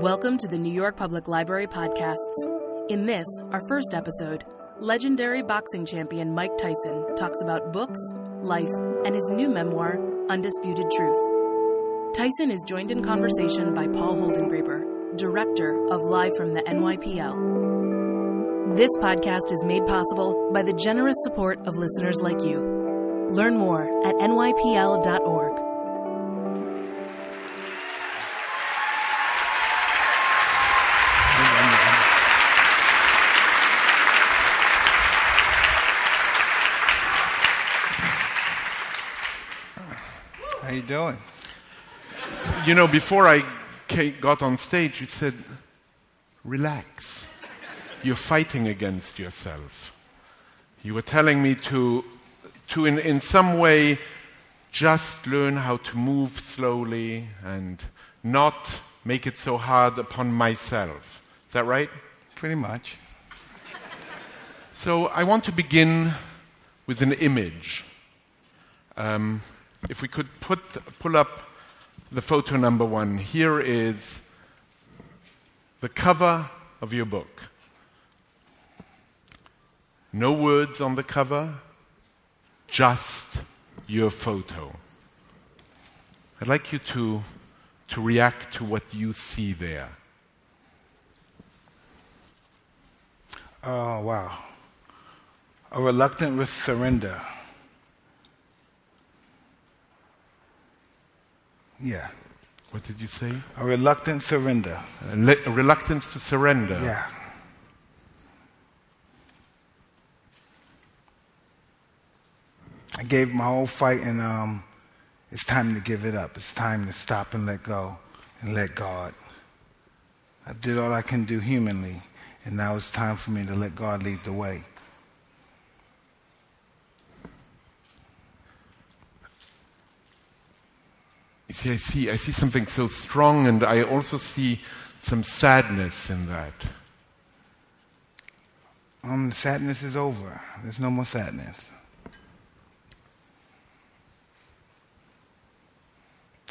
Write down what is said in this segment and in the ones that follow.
Welcome to the New York Public Library podcasts. In this, our first episode, legendary boxing champion Mike Tyson talks about books, life, and his new memoir, Undisputed Truth. Tyson is joined in conversation by Paul Holdengraber, director of Live from the NYPL. This podcast is made possible by the generous support of listeners like you. Learn more at nypl.org. doing? You know, before I got on stage, you said, relax. You're fighting against yourself. You were telling me to, to in, in some way, just learn how to move slowly and not make it so hard upon myself. Is that right? Pretty much. So I want to begin with an image. Um, if we could put, pull up the photo number one, here is the cover of your book. No words on the cover, just your photo. I'd like you to, to react to what you see there. Oh, wow. A reluctant with surrender. Yeah. What did you say? A reluctant surrender. A, le- a reluctance to surrender. Yeah. I gave my whole fight, and um, it's time to give it up. It's time to stop and let go and let God. I did all I can do humanly, and now it's time for me to let God lead the way. You see, I see, I see something so strong, and I also see some sadness in that. Um, the sadness is over. There's no more sadness.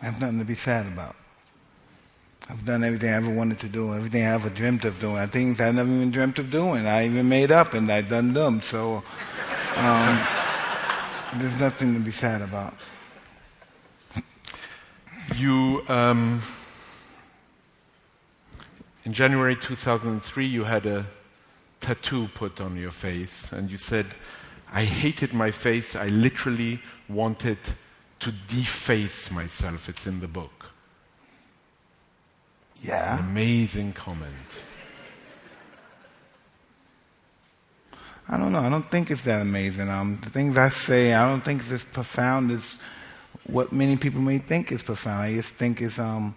I have nothing to be sad about. I've done everything I ever wanted to do, everything I ever dreamt of doing. Things I never even dreamt of doing. I even made up and I done them. So um, there's nothing to be sad about. You, um, in January 2003, you had a tattoo put on your face, and you said, I hated my face. I literally wanted to deface myself. It's in the book. Yeah. An amazing comment. I don't know. I don't think it's that amazing. Um, the things I say, I don't think it's as profound as what many people may think is profound. I just think is um,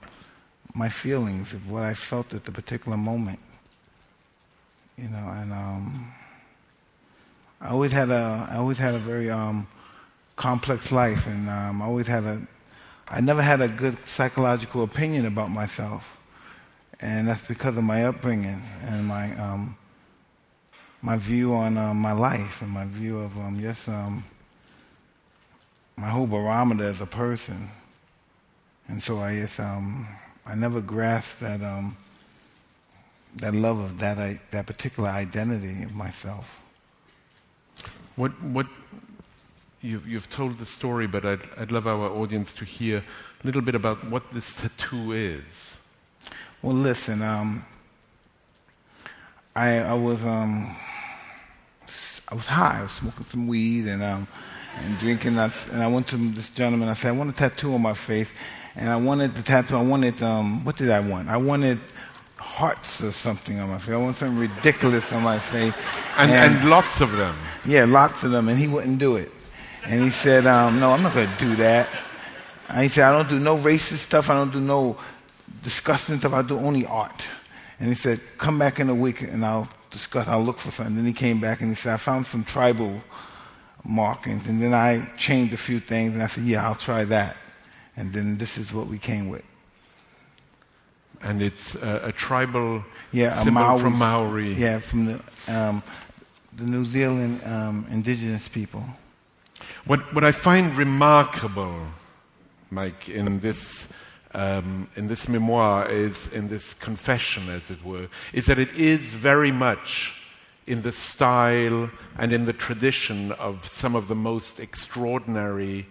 my feelings of what I felt at the particular moment. You know, and um, I always had a, I always had a very um, complex life, and um, I always had a, I never had a good psychological opinion about myself, and that's because of my upbringing and my um, my view on uh, my life and my view of um, just um, my whole barometer as a person. And so I just, um, I never grasped that, um, that love of that, I, that particular identity of myself. What, what you, you've told the story, but I'd, I'd love our audience to hear a little bit about what this tattoo is. Well, listen, um, I, I was, um, I was high. I was smoking some weed and, um, and drinking. And I went to this gentleman. I said, I want a tattoo on my face. And I wanted the tattoo. I wanted, um, what did I want? I wanted hearts or something on my face. I wanted something ridiculous on my face. And, and, and lots of them. Yeah, lots of them. And he wouldn't do it. And he said, um, no, I'm not going to do that. And he said, I don't do no racist stuff. I don't do no disgusting stuff. I do only art. And he said, come back in a week and I'll discuss, I'll look for something. And Then he came back and he said, I found some tribal markings. And then I changed a few things and I said, yeah, I'll try that. And then this is what we came with. And it's a, a tribal yeah, symbol Maori, from Maori. Yeah, from the, um, the New Zealand um, indigenous people. What, what I find remarkable, Mike, in this um, in this memoir is in this confession, as it were, is that it is very much in the style and in the tradition of some of the most extraordinary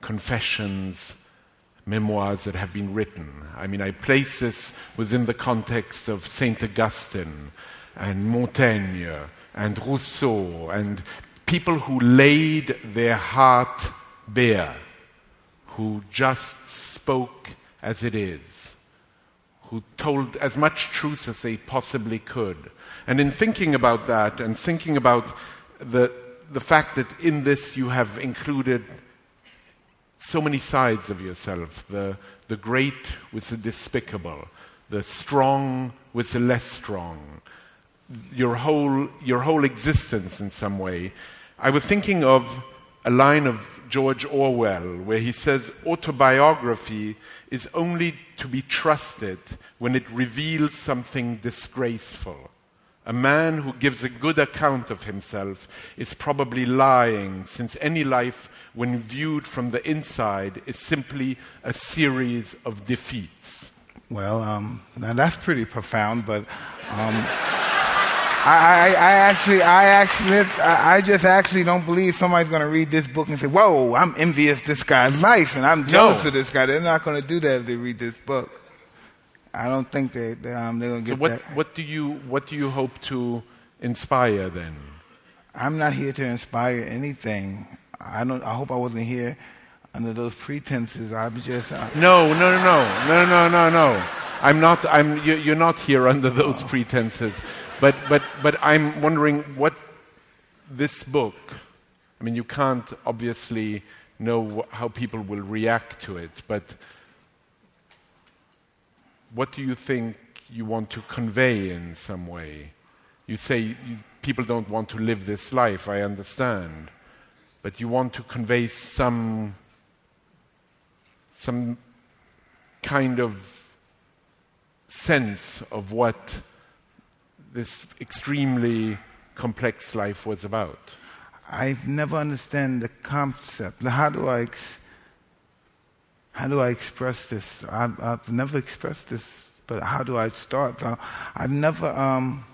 confessions, memoirs that have been written. I mean, I place this within the context of Saint Augustine and Montaigne and Rousseau and people who laid their heart bare, who just spoke as it is, who told as much truth as they possibly could. And in thinking about that and thinking about the, the fact that in this you have included so many sides of yourself the, the great with the despicable, the strong with the less strong, your whole, your whole existence in some way. I was thinking of a line of George Orwell where he says autobiography is only to be trusted when it reveals something disgraceful. A man who gives a good account of himself is probably lying, since any life, when viewed from the inside, is simply a series of defeats. Well, um, now that's pretty profound, but um, I, I, I, actually, I actually, I just actually don't believe somebody's going to read this book and say, "Whoa, I'm envious this guy's life, and I'm jealous no. of this guy." They're not going to do that if they read this book. I don't think they, they um, they're going to so get what, that. What do you, what do you hope to inspire then? I'm not here to inspire anything. I don't. I hope I wasn't here under those pretenses. I was just. Uh, no, no, no, no, no, no, no, no. I'm not. I'm. You're not here under those pretenses. But, but, but I'm wondering what this book, I mean, you can't obviously know how people will react to it, but what do you think you want to convey in some way? You say you, people don't want to live this life, I understand, but you want to convey some, some kind of sense of what this extremely complex life was about? I've never understand the concept. How do I ex- how do I express this? I've, I've, never expressed this, but how do I start? Uh, I've never um,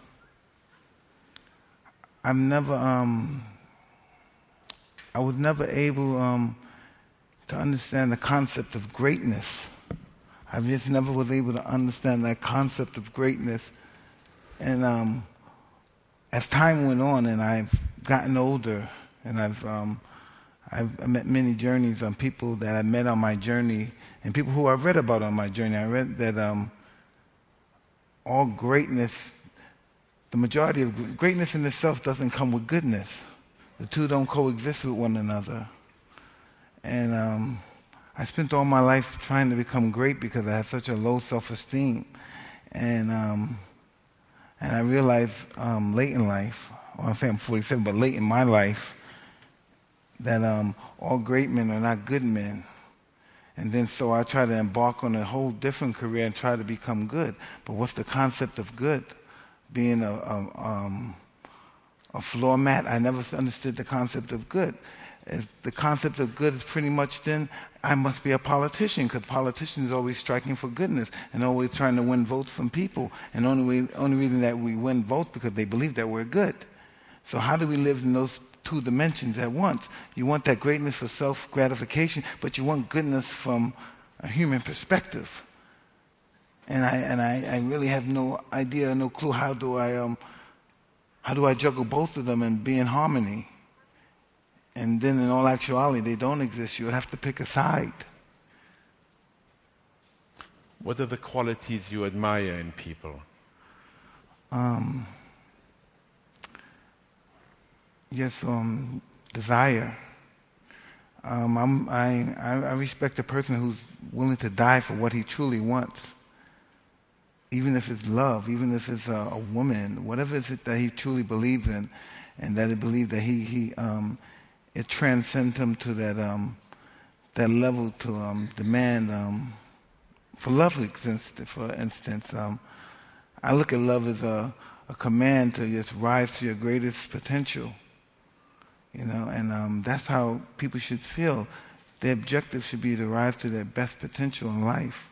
I've never um, I was never able um, to understand the concept of greatness. I just never was able to understand that concept of greatness and um, as time went on and I've gotten older and I've, um, I've met many journeys on people that I met on my journey and people who I've read about on my journey. I read that um, all greatness, the majority of greatness in itself doesn't come with goodness. The two don't coexist with one another. And um, I spent all my life trying to become great because I had such a low self esteem. And um, and I realized um, late in life, well, I say I'm 47, but late in my life, that um, all great men are not good men. And then so I try to embark on a whole different career and try to become good. But what's the concept of good? Being a, a, um, a floor mat, I never understood the concept of good. the concept of good is pretty much then I must be a politician because politicians are always striking for goodness and always trying to win votes from people. And only, only reason that we win votes because they believe that we're good. So how do we live in those two dimensions at once? You want that greatness for self gratification, but you want goodness from a human perspective. And I and I, I really have no idea, no clue how do I um, how do I juggle both of them and be in harmony. And then in all actuality, they don't exist. You have to pick a side. What are the qualities you admire in people? Um, yes, um, desire. Um, I, I respect a person who's willing to die for what he truly wants. Even if it's love, even if it's a, a woman, whatever it is that he truly believes in, and that he believes that he, he um, it transcends him to that um, that level to um, demand um, for love for instance um, I look at love as a, a command to just rise to your greatest potential you know and um, that's how people should feel their objective should be to rise to their best potential in life.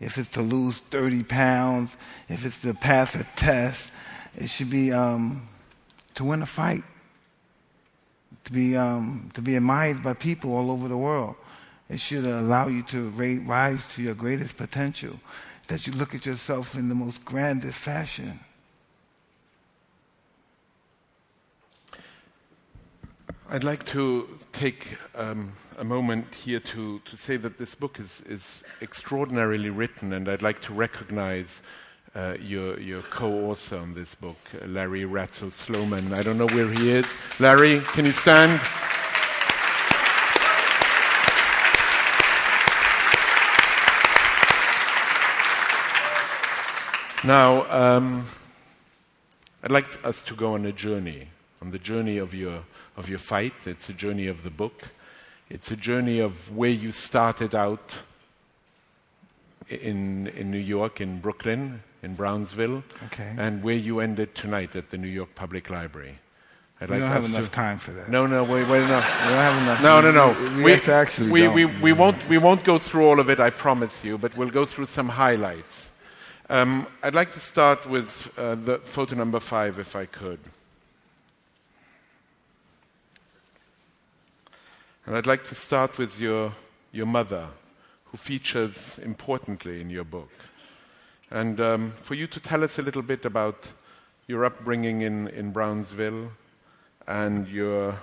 If it's to lose 30 pounds, if it's to pass a test, it should be um, to win a fight, to be, um, to be admired by people all over the world. It should allow you to rise to your greatest potential, that you look at yourself in the most grandest fashion. I'd like to take um, a moment here to, to say that this book is, is extraordinarily written, and I'd like to recognize uh, your, your co author on this book, uh, Larry Ratso Sloman. I don't know where he is. Larry, can you stand? Now, um, I'd like us to go on a journey, on the journey of your of your fight. It's a journey of the book. It's a journey of where you started out in, in New York, in Brooklyn, in Brownsville, okay. and where you ended tonight at the New York Public Library. I'd we like don't have enough time for that. No, no, wait, wait, no. We don't have enough. No, no, no. We, we, we actually we, don't. we, we, won't, we won't go through all of it, I promise you, but we'll go through some highlights. Um, I'd like to start with uh, the photo number five, if I could. And I'd like to start with your, your mother, who features importantly in your book. And um, for you to tell us a little bit about your upbringing in, in Brownsville and your,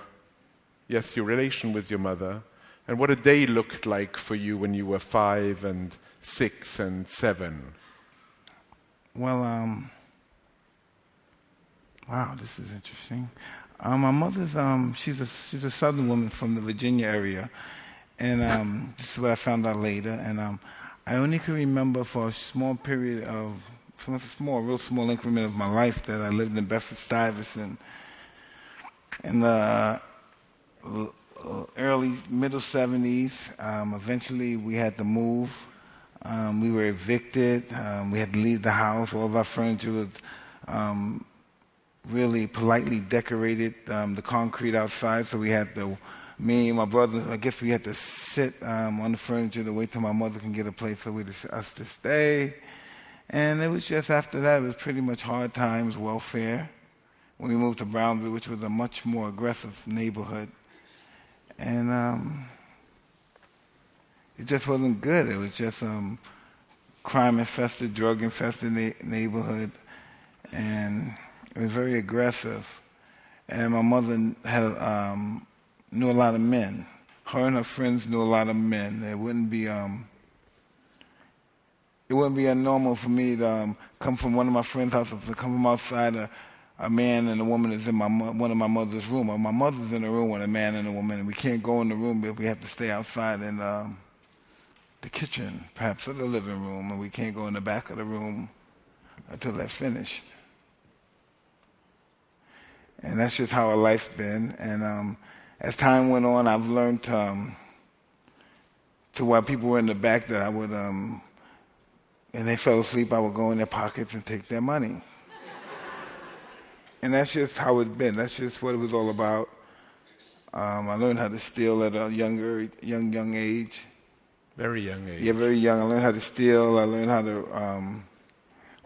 yes, your relation with your mother, and what a day looked like for you when you were five and six and seven. Well, um, wow, this is interesting. Um, my mother's um, she's a she's a Southern woman from the Virginia area, and um, this is what I found out later. And um, I only can remember for a small period of, a small, real small increment of my life that I lived in Bedford Stuyvesant in the uh, early middle 70s. Um, eventually, we had to move. Um, we were evicted. Um, we had to leave the house. All of our furniture was um, really politely decorated um, the concrete outside, so we had to, me and my brother, I guess we had to sit um, on the furniture to wait till my mother can get a place for us to stay. And it was just after that, it was pretty much hard times, welfare. When we moved to Brownsville, which was a much more aggressive neighborhood. And um, it just wasn't good. It was just um, crime infested, drug infested na- neighborhood. And it was very aggressive. And my mother had um, knew a lot of men. Her and her friends knew a lot of men. It wouldn't be um, it wouldn't be abnormal for me to um, come from one of my friends' houses to come from outside a, a man and a woman is in my one of my mother's room. Or my mother's in the room with a man and a woman, and we can't go in the room, but we have to stay outside in um, the kitchen, perhaps, or the living room, and we can't go in the back of the room until they're finished and that's just how our life's been. And um, as time went on, I've learned um, to while people were in the back that I would, um, and they fell asleep, I would go in their pockets and take their money. and that's just how it's been. That's just what it was all about. Um, I learned how to steal at a younger, young, young age. Very young age. Yeah, very young. I learned how to steal. I learned how to um,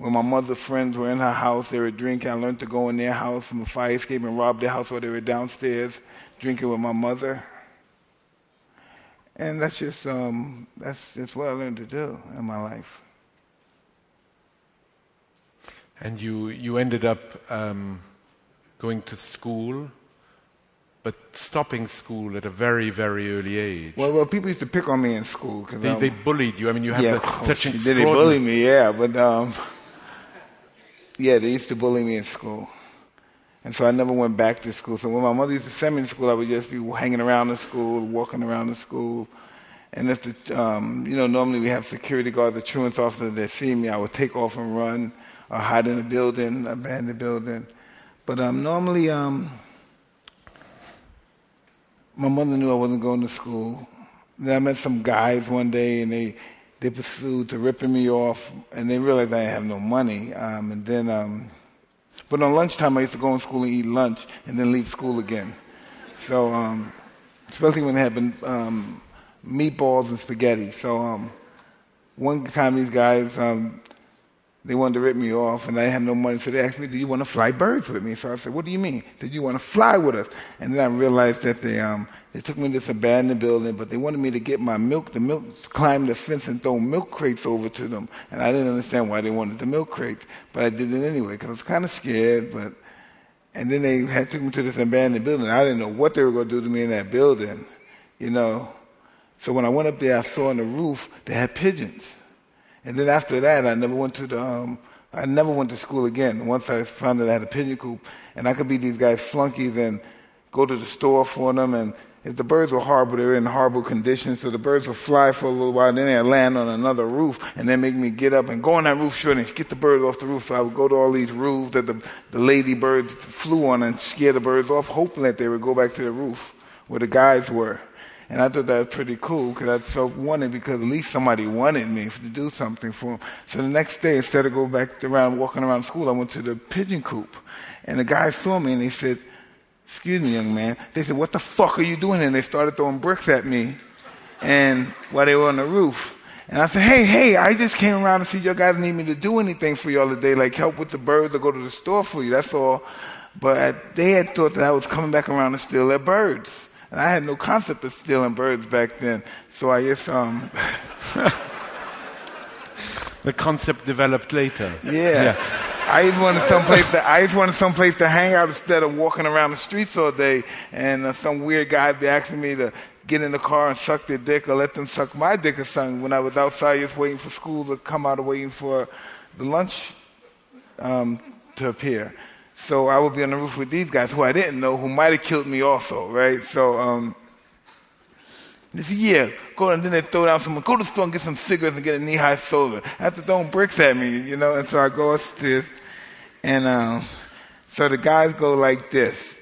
when my mother's friends were in her house, they were drinking. I learned to go in their house from a fire escape and rob their house while they were downstairs drinking with my mother. And that's just um, that's just what I learned to do in my life. And you you ended up um, going to school, but stopping school at a very very early age. Well, well, people used to pick on me in school because they, um, they, bullied you. I mean, you had yeah, the, oh, such an did they bully me? Yeah, but. Um, yeah, they used to bully me in school. And so I never went back to school. So when my mother used to send me to school, I would just be hanging around the school, walking around the school. And if the, um, you know, normally we have security guard, the truants officer that see me, I would take off and run or hide in a building, abandoned building. But um, normally, um, my mother knew I wasn't going to school. Then I met some guys one day, and they they pursued to ripping me off, and they realized I didn't have no money. Um, and then, um, but on lunchtime, I used to go in school and eat lunch, and then leave school again. So, um, especially when had been um, meatballs and spaghetti. So um, one time these guys um, they wanted to rip me off, and I didn't have no money, so they asked me, "Do you want to fly birds with me?" So I said, "What do you mean?" They said, "You want to fly with us?" And then I realized that they um, they took me to this abandoned building, but they wanted me to get my milk. The milk climb the fence and throw milk crates over to them, and I didn't understand why they wanted the milk crates, but I did it anyway because I was kind of scared. But and then they had took me to this abandoned building. I didn't know what they were going to do to me in that building, you know. So when I went up there, I saw on the roof they had pigeons. And then after that, I never went to the, um, I never went to school again. Once I found that I had a pigeon coop, and I could be these guys' flunkies and go to the store for them. And if the birds were horrible, they were in horrible conditions. So the birds would fly for a little while, then they'd land on another roof, and then make me get up and go on that roof sure and get the birds off the roof. So I would go to all these roofs that the, the lady birds flew on and scare the birds off, hoping that they would go back to the roof where the guys were. And I thought that was pretty cool because I felt wanted because at least somebody wanted me to do something for them. So the next day, instead of going back around walking around school, I went to the pigeon coop. And the guy saw me and he said, Excuse me, young man. They said, What the fuck are you doing? And they started throwing bricks at me and while they were on the roof. And I said, Hey, hey, I just came around to see your guys need me to do anything for y'all today, like help with the birds or go to the store for you. That's all. But they had thought that I was coming back around to steal their birds. And I had no concept of stealing birds back then. So I just, um. the concept developed later. Yeah. yeah. I just wanted someplace to, I just wanted someplace to hang out instead of walking around the streets all day. And uh, some weird guy be asking me to get in the car and suck their dick or let them suck my dick or something when I was outside just waiting for school to come out or waiting for the lunch um, to appear. So I would be on the roof with these guys who I didn't know, who might have killed me also, right? So um, they yeah, go and then they throw down some, go to the store and get some cigarettes and get a knee-high soda. After throwing bricks at me, you know, and so I go upstairs, and um, so the guys go like this.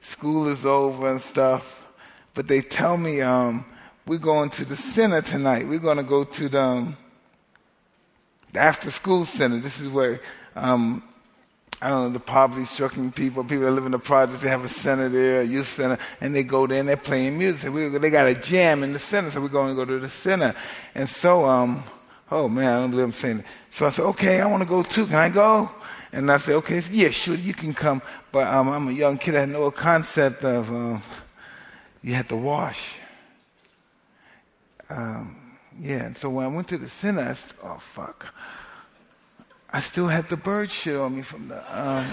School is over and stuff, but they tell me um, we're going to the center tonight. We're going to go to the, um, the after-school center. This is where um, I don't know, the poverty stricken people, people that live in the projects, they have a center there, a youth center, and they go there and they're playing music. We, they got a jam in the center, so we're going to go to the center. And so, um, oh man, I don't believe I'm saying it. So I said, okay, I want to go too. Can I go? And I said, okay, yeah, sure, you can come. But um, I'm a young kid, I had no concept of um, you had to wash. Um, yeah, and so when I went to the center, I said, oh, fuck. I still had the bird shit on me from the. Um,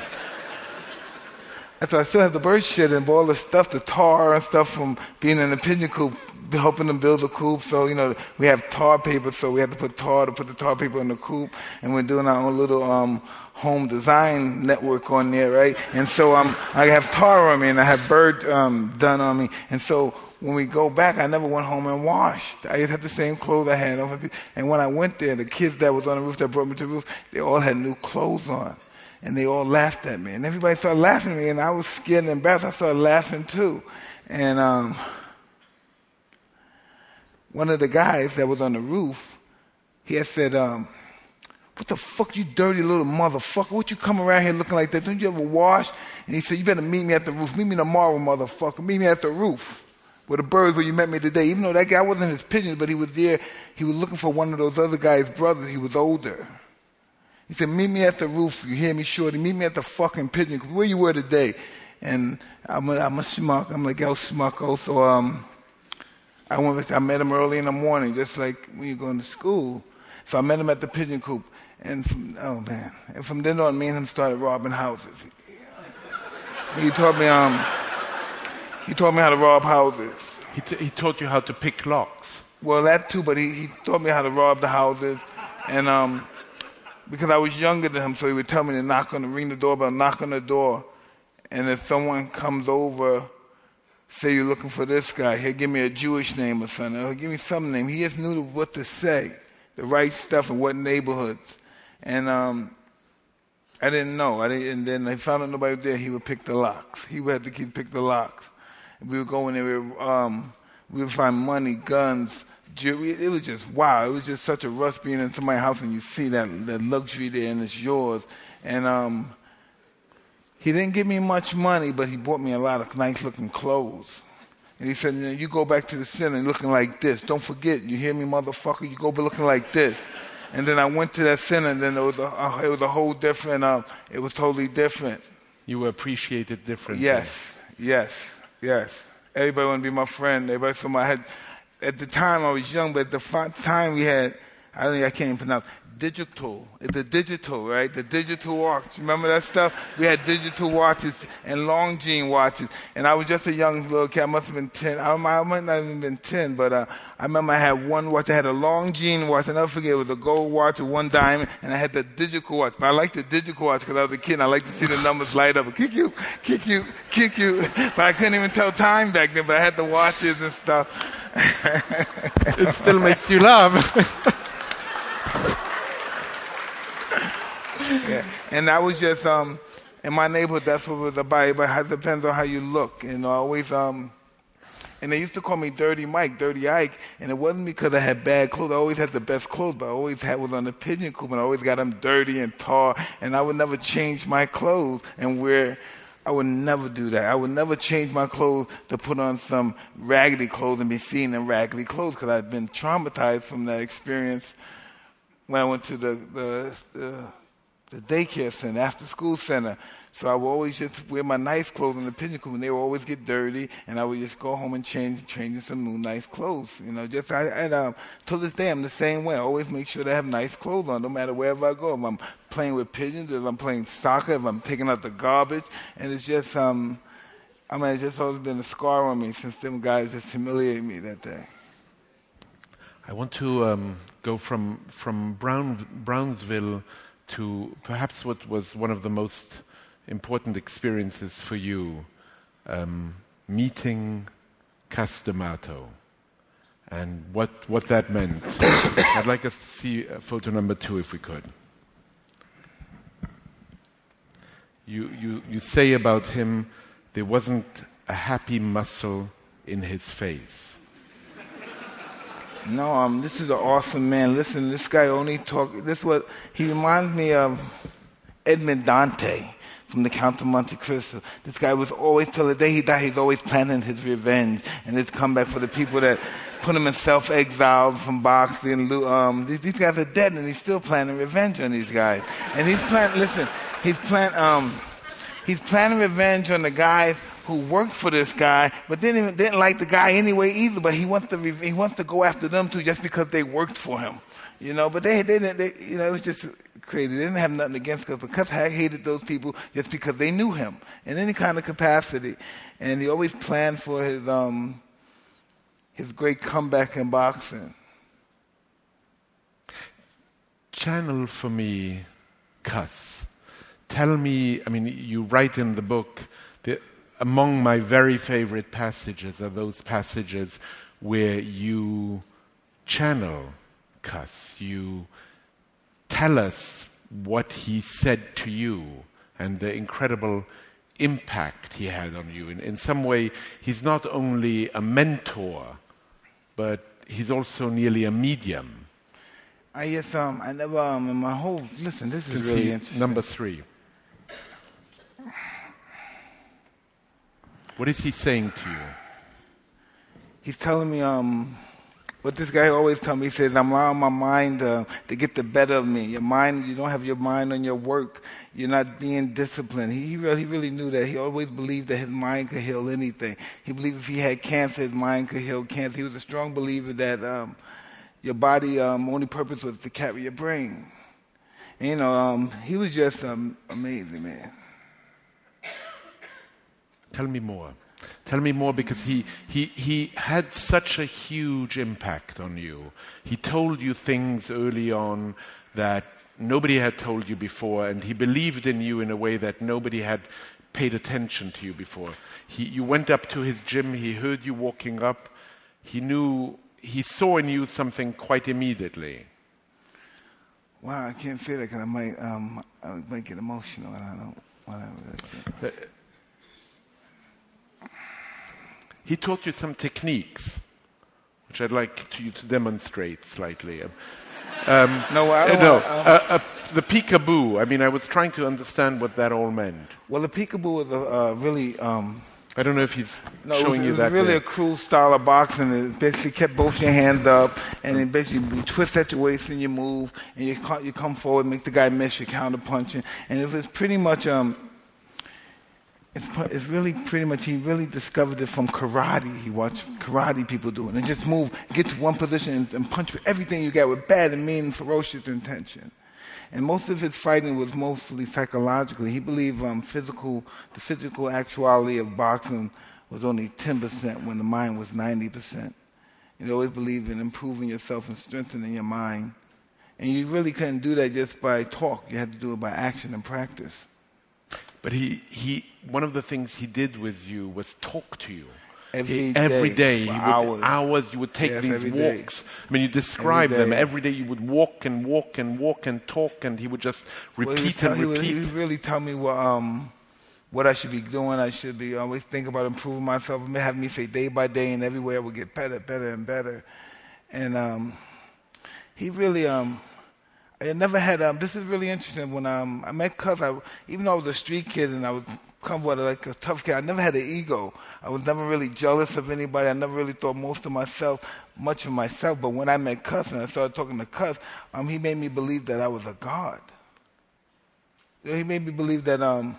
so I still have the bird shit and all the stuff, the tar and stuff from being in the pigeon coop, helping them build the coop. So, you know, we have tar paper, so we have to put tar to put the tar paper in the coop. And we're doing our own little um, home design network on there, right? And so um, I have tar on me and I have bird um, done on me. And so when we go back, I never went home and washed. I just had the same clothes I had on. And when I went there, the kids that was on the roof that brought me to the roof, they all had new clothes on. And they all laughed at me. And everybody started laughing at me, and I was scared and embarrassed. I started laughing too. And um, one of the guys that was on the roof, he had said, um, what the fuck, you dirty little motherfucker? What you come around here looking like that? Don't you ever wash? And he said, you better meet me at the roof. Meet me tomorrow, motherfucker. Meet me at the roof where the birds where you met me today. Even though that guy wasn't his pigeons, but he was there. He was looking for one of those other guys' brothers. He was older. He said, meet me at the roof. You hear me, shorty? Meet me at the fucking pigeon. Where you were today? And I'm a, I'm a schmuck. I'm like, yo, schmucko. So um, I went. I met him early in the morning, just like when you're going to school. So I met him at the pigeon coop. And from, oh man, and from then on, me and him started robbing houses. He taught me um, he taught me how to rob houses. He, t- he taught you how to pick locks. Well, that too, but he, he taught me how to rob the houses. And um, because I was younger than him, so he would tell me to knock on the ring the doorbell, knock on the door. And if someone comes over, say you're looking for this guy, he'll give me a Jewish name or something. He'll give me some name. He just knew what to say, the right stuff and what neighborhoods. And um, I didn't know. I didn't, and then I found out nobody was there. He would pick the locks. He would have to keep pick the locks we would go in there, um, we would find money, guns, jewelry. It was just wow. It was just such a rush being in somebody's house and you see that, that luxury there and it's yours. And um, he didn't give me much money, but he bought me a lot of nice looking clothes. And he said, you go back to the center looking like this. Don't forget, you hear me, motherfucker? You go be looking like this. And then I went to that center, and then it was a, uh, it was a whole different, um, it was totally different. You were appreciated differently. Yes, yes, yes. Everybody wanted to be my friend. Everybody, so I had, at the time I was young, but at the time we had, I don't think I can't even pronounce, digital. the digital, right? The digital watch. Remember that stuff? We had digital watches and Longines watches. And I was just a young little kid. I must have been 10. I, might not have been 10, but uh, I remember I had one watch. I had a Longines watch. I'll never forget. It was a gold watch with one diamond. And I had the digital watch. But I liked the digital watch because I was a kid and I liked to see the numbers light up. Kick you, kick you, kick you. But I couldn't even tell time back then. But I had the watches and stuff. it still makes you laugh. yeah. And I was just um, in my neighborhood. That's what was about. But it depends on how you look. Know, I always um, and they used to call me Dirty Mike, Dirty Ike, and it wasn't because I had bad clothes. I always had the best clothes, but I always had was on the pigeon coop, and I always got them dirty and tall, and I would never change my clothes and wear. I would never do that. I would never change my clothes to put on some raggedy clothes and be seen in raggedy clothes because I'd been traumatized from that experience when I went to the, the, the the daycare center, after school center. So I would always just wear my nice clothes in the pigeon coop, and they would always get dirty, and I would just go home and change, change in some new nice clothes. You know, just I, and um, to this day I'm the same way. I always make sure to have nice clothes on, no matter wherever I go. If I'm playing with pigeons, if I'm playing soccer, if I'm taking out the garbage, and it's just um, I mean, it's just always been a scar on me since them guys just humiliated me that day. I want to um, go from from Brown, Brownsville to perhaps what was one of the most important experiences for you, um, meeting Cus D'Amato and what, what that meant. I'd like us to see photo number two if we could. You, you, you say about him, there wasn't a happy muscle in his face. No, um, this is an awesome man. Listen, this guy only talk. This what he reminds me of Edmond Dante from the Count of Monte Cristo. This guy was always till the day he died. He's always planning his revenge and his comeback for the people that put him in self-exile from boxing. Um, these, these, guys are dead, and he's still planning revenge on these guys. And he's planning. Listen, he's planning. Um, he's planning revenge on the guys who worked for this guy, but didn't didn't like the guy anyway either. But he wants to he wants to go after them too, just because they worked for him, you know. But they they didn't. They, you know, it was just crazy. They didn't have nothing against us, but Cus hated those people just because they knew him in any kind of capacity, and he always planned for his um his great comeback in boxing. Channel for me, Cus. Tell me. I mean, you write in the book among my very favorite passages are those passages where you channel Cus, you tell us what he said to you and the incredible impact he had on you. In, in some way, he's not only a mentor, but he's also nearly a medium. I yes, um, I never um, in my whole listen. This is really interesting. Number three. What is he saying to you? He's telling me um, what this guy always tells me. He says, I'm allowing my mind uh, to get the better of me. Your mind, you don't have your mind on your work. You're not being disciplined. He, he, really, he really knew that. He always believed that his mind could heal anything. He believed if he had cancer, his mind could heal cancer. He was a strong believer that um, your body um, only purpose was to carry your brain. And, you know, um, he was just um, amazing, man. Tell me more. Tell me more because he, he, he had such a huge impact on you. He told you things early on that nobody had told you before, and he believed in you in a way that nobody had paid attention to you before. He, you went up to his gym, he heard you walking up, he knew, he saw in you something quite immediately. Wow, I can't say that because I might, um, I might get emotional, and I don't want to. He taught you some techniques, which I'd like to, you to demonstrate slightly. Um, no, I don't. Uh, no, uh, uh, the peekaboo. I mean, I was trying to understand what that all meant. Well, the peekaboo was a, really um, I don't know if he's No, it was, showing it you was that. really there. a cruel style of boxing. It basically kept both your hands up, and it basically you twist at your waist and you move, and you you come forward, make the guy miss, you counter punching, and it was pretty much um. It's, it's really pretty much he really discovered it from karate. He watched karate people do it and just move, get to one position and, and punch with everything you got with bad and mean, ferocious intention. And most of his fighting was mostly psychologically. He believed um, physical, the physical actuality of boxing was only 10% when the mind was 90%. He always believed in improving yourself and strengthening your mind. And you really couldn't do that just by talk. You had to do it by action and practice. But he, he, one of the things he did with you was talk to you. Every He- day every day, for he hours. would, hours, you would take Yes, these every day. walks. I mean, you describe Every them. Every day you would walk and walk and walk and talk, and he would just Well, would repeat tell- and he would- repeat. He would really tell me what, um, what I should be doing. I should be always think about improving myself. and Have me say day by day, and everywhere I would get better, better, and better. And um, he really, um, I never had. Um, this is really interesting. When um, I met Cus, I, even though I was a street kid and I was come with like a tough kid, I never had an ego. I was never really jealous of anybody. I never really thought most of myself, much of myself. But when I met Cus and I started talking to Cus, um, he made me believe that I was a god. He made me believe that, um,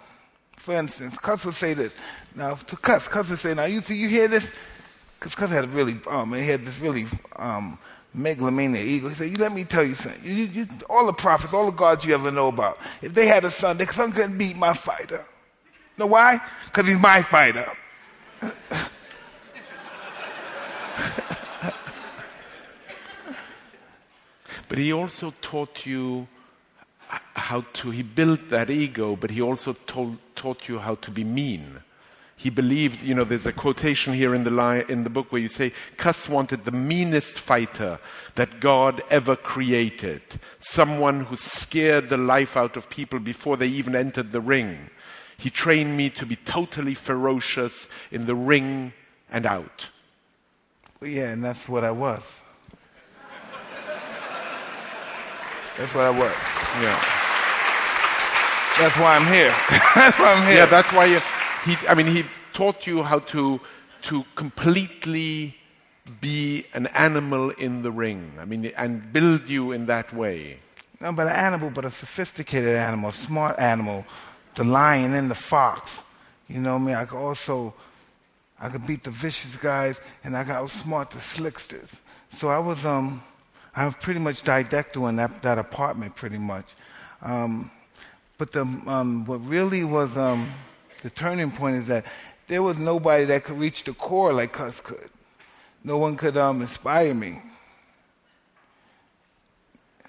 for instance, Cus would say this. Now, to Cus, Cus would say, now, you see, you hear this? Because Cus had a really, um, he had this really um, megalomaniac ego. He said, you let me tell you something. You, you, all the prophets, all the gods you ever know about, if they had a son, their son couldn't beat my fighter. Know why? Because he's my fighter. But he also taught you how to, he built that ego, but he also told, taught you how to be mean. He believed, you know, there's a quotation here in the, line, in the book where you say, Cus wanted the meanest fighter that God ever created. Someone who scared the life out of people before they even entered the ring. He trained me to be totally ferocious in the ring and out. Yeah, and that's what I was. that's what I was. Yeah. That's why I'm here. that's why I'm here. Yeah, that's why you, he. I mean, he taught you how to to completely be an animal in the ring. I mean, and build you in that way. No, but an animal, but a sophisticated animal, a smart animal, the lion and the fox. You know what I mean? I could also, I could beat the vicious guys, and I could outsmart the slicksters. So I was, um, I was pretty much didactyl in that, that apartment, pretty much. Um, but the, um, what really was um, the turning point is that there was nobody that could reach the core like Cus could. No one could um, inspire me.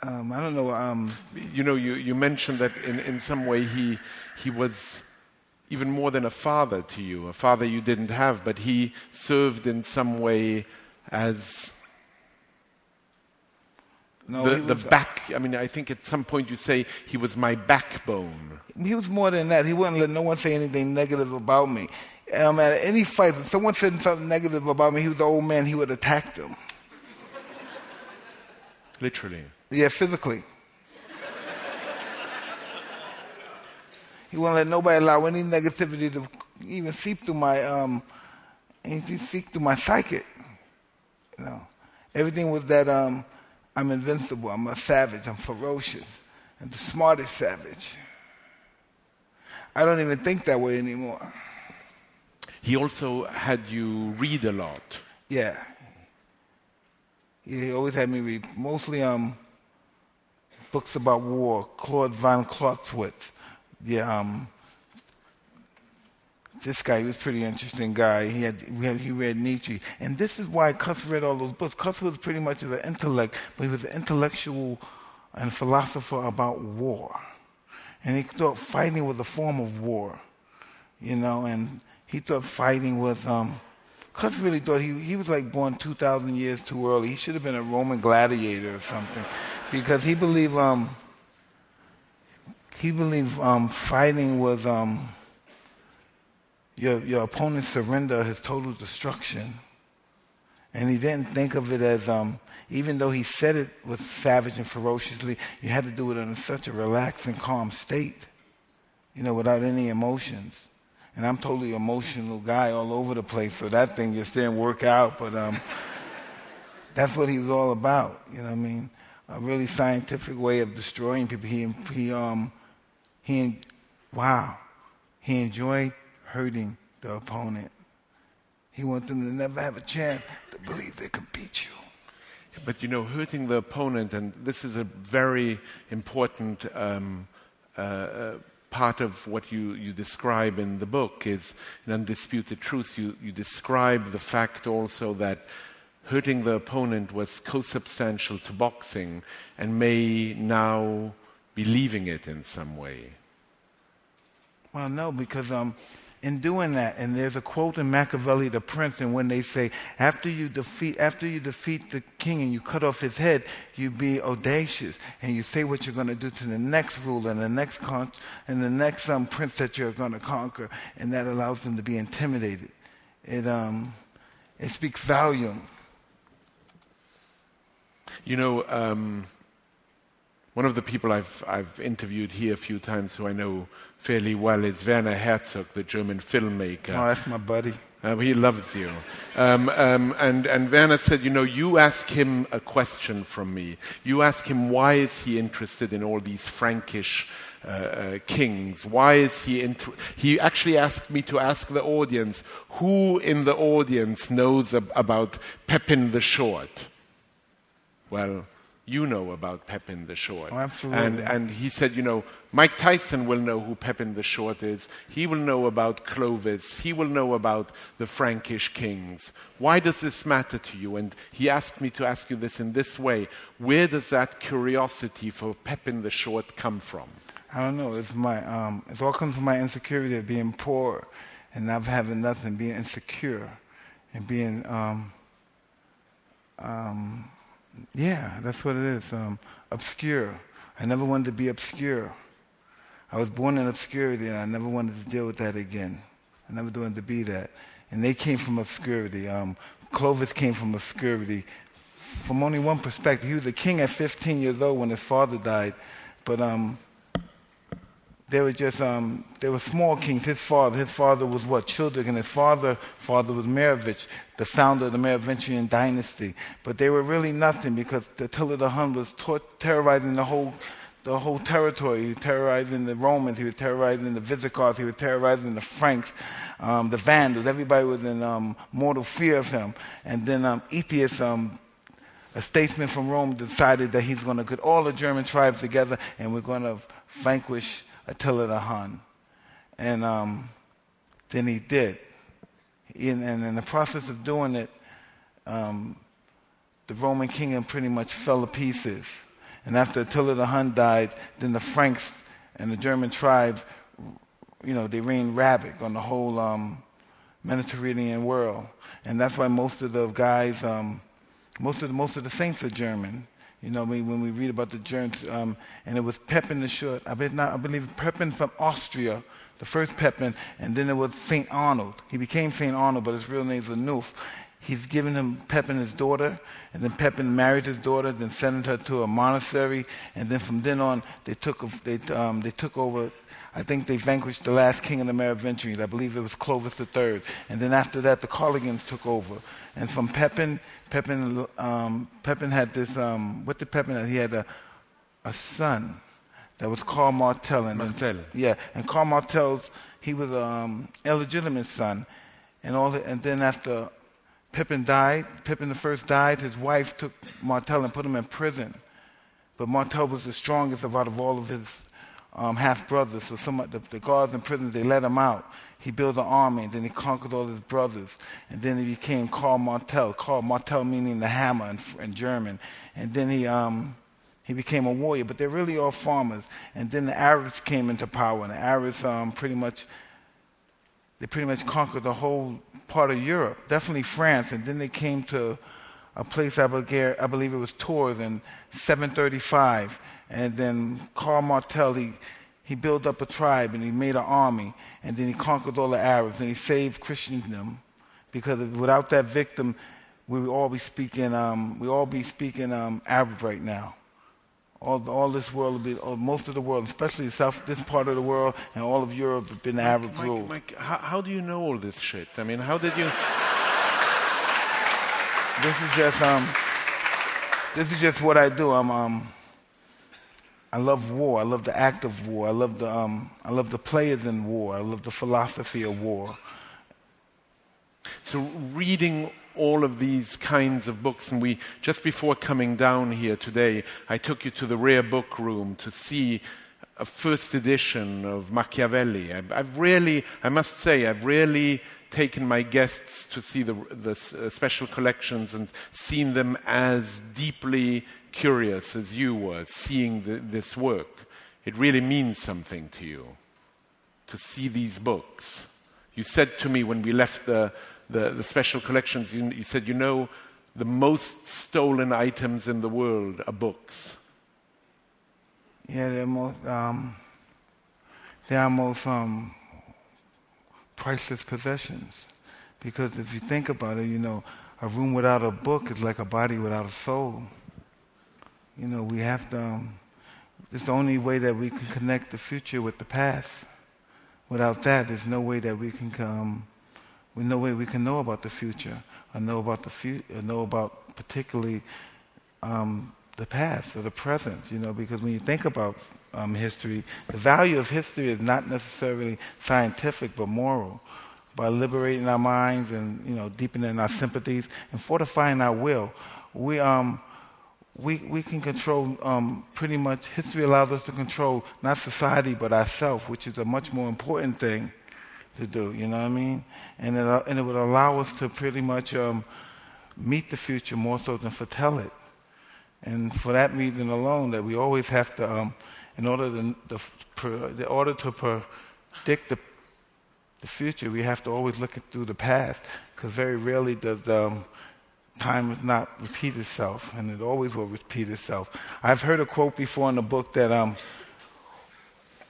Um, I don't know. Um, You know, you, you mentioned that in, in some way he he was even more than a father to you, a father you didn't have, but he served in some way as no, the, the was, back. I mean, I think at some point you say he was my backbone. he was more than that. He wouldn't let no one say anything negative about me. Um, at any fight, if someone said something negative about me, he was the old man. He would attack them. Literally. Yeah, physically. he wouldn't let nobody allow any negativity to even seep through my um, anything seep through my psychic. You know, everything was that um, I'm invincible. I'm a savage. I'm ferocious, and the smartest savage. I don't even think that way anymore. He also had you read a lot. Yeah. He always had me read mostly um, books about war. Claude von Clausewitz. Yeah, um, this guy he was a pretty interesting guy. He had, had he read Nietzsche, and this is why Cus read all those books. Cus was pretty much an intellect, but he was an intellectual and philosopher about war, and he thought fighting was a form of war, you know, and he thought fighting was. Um, Cus really thought he, he was like born 2,000 years too early. He should have been a Roman gladiator or something. Because he believed, um, he believed um, fighting was um, your, your opponent's surrender, his total destruction. And he didn't think of it as, um, even though he said it was savage and ferociously, you had to do it in such a relaxed and calm state, you know, without any emotions. And I'm totally emotional guy all over the place, so that thing just didn't work out. But um, that's what he was all about. You know what I mean? A really scientific way of destroying people. He, he, um, he, wow, he enjoyed hurting the opponent. He wants them to never have a chance to believe they can beat you. But you know, hurting the opponent, and this is a very important um, uh, uh, part of what you, you describe in the book, is an undisputed truth. You, you describe the fact also that hurting the opponent was co-substantial to boxing and may now be leaving it in some way. Well, no, because um, in doing that. And there's a quote in Machiavelli, The Prince, and when they say, after you defeat, after you defeat the king and you cut off his head, you be audacious and you say what you're going to do to the next ruler and the next con- and the next um, prince that you're going to conquer, and that allows them to be intimidated. It um, it speaks volume. You know. Um one of the people I've, I've interviewed here a few times who I know fairly well is Werner Herzog, the German filmmaker. Oh, that's my buddy. Uh, he loves you. Um, um, and, and Werner said, you know, you ask him a question from me. You ask him why is he interested in all these Frankish uh, uh, kings? Why is he inter- He actually asked me to ask the audience, who in the audience knows ab- about Pepin the Short? Well, you know about Pepin the Short. Oh, absolutely. And, and he said, you know, Mike Tyson will know who Pepin the Short is. He will know about Clovis. He will know about the Frankish kings. Why does this matter to you? And he asked me to ask you this in this way. Where does that curiosity for Pepin the Short come from? I don't know. It's my, um, it all comes from my insecurity of being poor and not having nothing, being insecure and being, um, um, yeah, that's what it is. Um, obscure. I never wanted to be obscure. I was born in obscurity and I never wanted to deal with that again. I never wanted to be that. And they came from obscurity. Um, Clovis came from obscurity from only one perspective. He was a king at 15 years old when his father died. But um, they were just um, they were small kings. His father, his father was what Childeric, and his father father was Merovich, the founder of the Merovingian dynasty. But they were really nothing because Attila the Hun was tor- terrorizing the whole the whole territory. He was terrorizing the Romans. He was terrorizing the Visigoths. He was terrorizing the Franks, um, the Vandals. Everybody was in um, mortal fear of him. And then um, Aetius, um, a statesman from Rome, decided that he's going to get all the German tribes together and we're going to vanquish Attila the Hun. And um, then he did. And, and, in the process of doing it, um, the Roman kingdom pretty much fell to pieces. And after Attila the Hun died, then the Franks and the German tribes, you know, they reigned rabbit on the whole um, Mediterranean world. And that's why most of the guys, um, most of the, most of the saints are German. You know, when we read about the Germans, um, and it was Pepin the Short. I believe, not, I believe Pepin from Austria, the first Pepin, and then it was Saint Arnold. He became Saint Arnold, but his real name is Arnulf. He's given him Pepin his daughter, and then Pepin married his daughter, then sent her to a monastery, and then from then on they took they um, they took over. I think they vanquished the last king of the Merovingians. I believe it was Clovis III, and then after that the Carlogans took over. And from Pepin, Pepin, um, Pepin had this. Um, what did Pepin have? He had a a son that was called Martel. And Martel. yeah, and Karl Martel's he was an um, illegitimate son, and all. The, and then after Pippin died, Pippin the first died. His wife took Martel and put him in prison. But Martel was the strongest of out of all of his um, half brothers. So some of the, the guards in prison they let him out. He built an army, and then he conquered all his brothers. And then he became Karl Martel. Karl Martel meaning the hammer in, in German. And then he um, he became a warrior. But they're really all farmers. And then the Arabs came into power, and the Arabs um, pretty much they pretty much conquered the whole part of Europe, definitely France, and then they came to a place I believe it was Tours in 735, and then Karl Martel he, he built up a tribe and he made an army, and then he conquered all the Arabs and he saved Christendom, because without that victim, we would all be speaking um, we all be speaking um, Arab right now. all, all this world will be, most of the world, especially south, this part of the world, and all of Europe have been Arab Mike, rule. Mike, how, how do you know all this shit? I mean, how did you? This is just um, this is just what I do. I'm um, I love war. I love the act of war. I love the um, I love the players in war. I love the philosophy of war. So reading all of these kinds of books, and we just before coming down here today, I took you to the rare book room to see a first edition of Machiavelli. I've, I've really, I must say, I've really taken my guests to see the, the uh, special collections and seen them as deeply curious as you were seeing the, this work. It really means something to you to see these books. You said to me when we left the, the, the special collections, you, you said, you know, the most stolen items in the world are books. Yeah, they're most um, they are most um, priceless possessions. Because if you think about it, you know, a room without a book is like a body without a soul. You know, we have to. Um, it's the only way that we can connect the future with the past. Without that, there's no way that we can come. There's no way we can know about the future, or know about the future, know about particularly um, the past or the present. You know, because when you think about um, history, the value of history is not necessarily scientific but moral. By liberating our minds and you know deepening our sympathies and fortifying our will, we um, we, we can control um, pretty much, history allows us to control not society but ourselves, which is a much more important thing to do, you know what I mean? And it, and it would allow us to pretty much um, meet the future more so than foretell it. And for that reason alone, that we always have to, um, in order to, the, in order to predict the, the future, we have to always look it through the past, because very rarely does um, time does not repeat itself, and it always will repeat itself. I've heard a quote before in the book that um,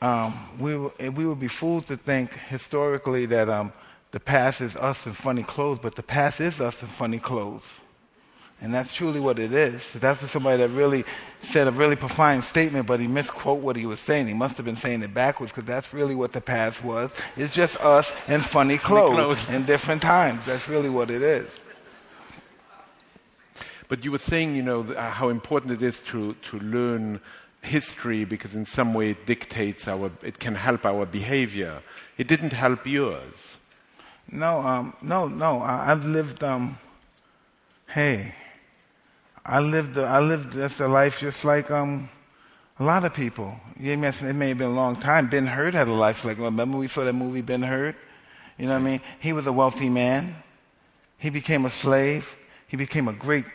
um, we, we would be fools to think historically that um, the past is us in funny clothes, but the past is us in funny clothes. And that's truly what it is. That's somebody that really said a really profound statement, but he misquote what he was saying. He must have been saying it backwards because that's really what the past was. It's just us in funny clothes, funny clothes. in different times. That's really what it is. But you were saying, you know, uh, how important it is to, to learn history because in some way it dictates our, it can help our behavior. It didn't help yours. No, um, no, no. I, have lived, um, hey, I lived, I lived this a life just like um, a lot of people. Mentioned it may have been a long time. Ben Hur had a life like, remember we saw that movie Ben Hur? You know what I mean? He was a wealthy man. He became a slave. He became a great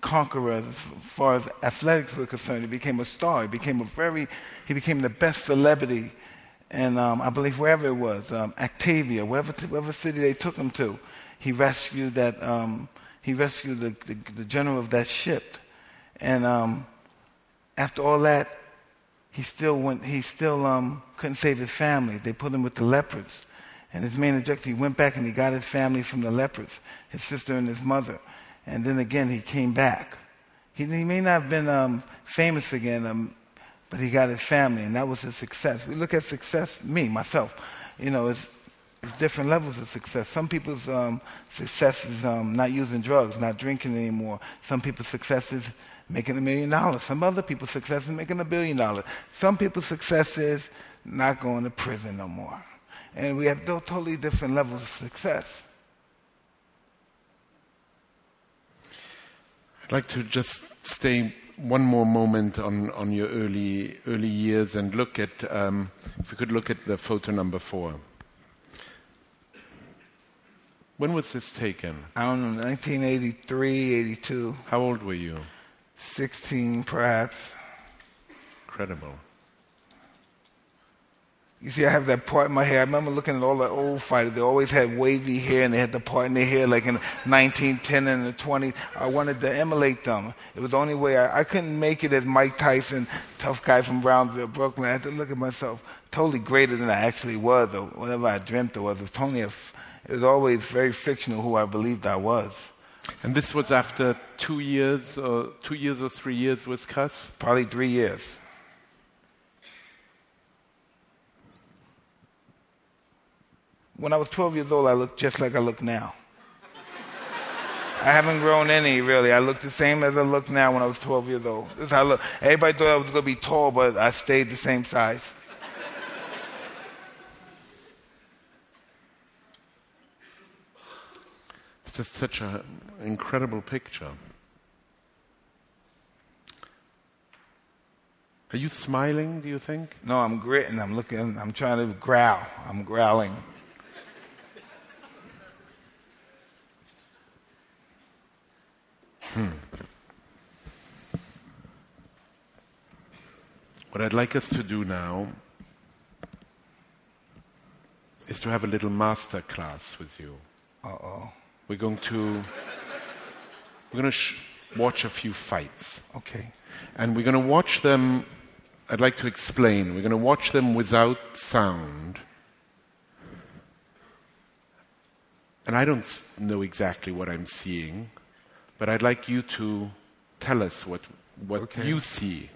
conqueror as far as athletics were concerned. He became a star. He became a very, he became the best celebrity. And um, I believe wherever it was, um, Octavia, wherever, wherever city they took him to, he rescued that, um, he rescued the, the, the, general of that ship. And um, after all that, he still went, he still um, couldn't save his family. They put him with the leopards. And his main objective, he went back and he got his family from the leopards, his sister and his mother and then again he came back. He, he may not have been um, famous again, um, but he got his family, and that was his success. We look at success, me, myself, you know, it's, it's different levels of success. Some people's um, success is um, not using drugs, not drinking anymore. Some people's success is making a million dollars. Some other people's success is making a billion dollars. Some people's success is not going to prison no more. And we have totally different levels of success. I'd like to just stay one more moment on, on your early, early years and look at, um, if we could look at the photo number four. When was this taken? I don't know, 1983, 82. How old were you? 16, perhaps. Incredible. You see, I have that part in my hair. I remember looking at all the old fighters. They always had wavy hair, and they had the part in their hair like in the 1910 and the 20s. I wanted to emulate them. It was the only way. I, I couldn't make it as Mike Tyson, tough guy from Brownsville, Brooklyn. I had to look at myself totally greater than I actually was, or whatever I dreamt it was. It was, totally it was always very fictional who I believed I was. And this was after two years, or two years or three years with Cus. Probably three years. When I was 12 years old, I looked just like I look now. I haven't grown any, really. I look the same as I look now when I was 12 years old. This is how I look. Everybody thought I was going to be tall, but I stayed the same size. It's just such an incredible picture. Are you smiling, do you think? No, I'm gritting. I'm looking. I'm trying to growl. I'm growling. What I'd like us to do now is to have a little master class with you. Uh oh. We're going to we're going to sh- watch a few fights, Okay. and we're going to watch them. I'd like to explain. We're going to watch them without sound, and I don't know exactly what I'm seeing, but I'd like you to tell us what what Okay. you see.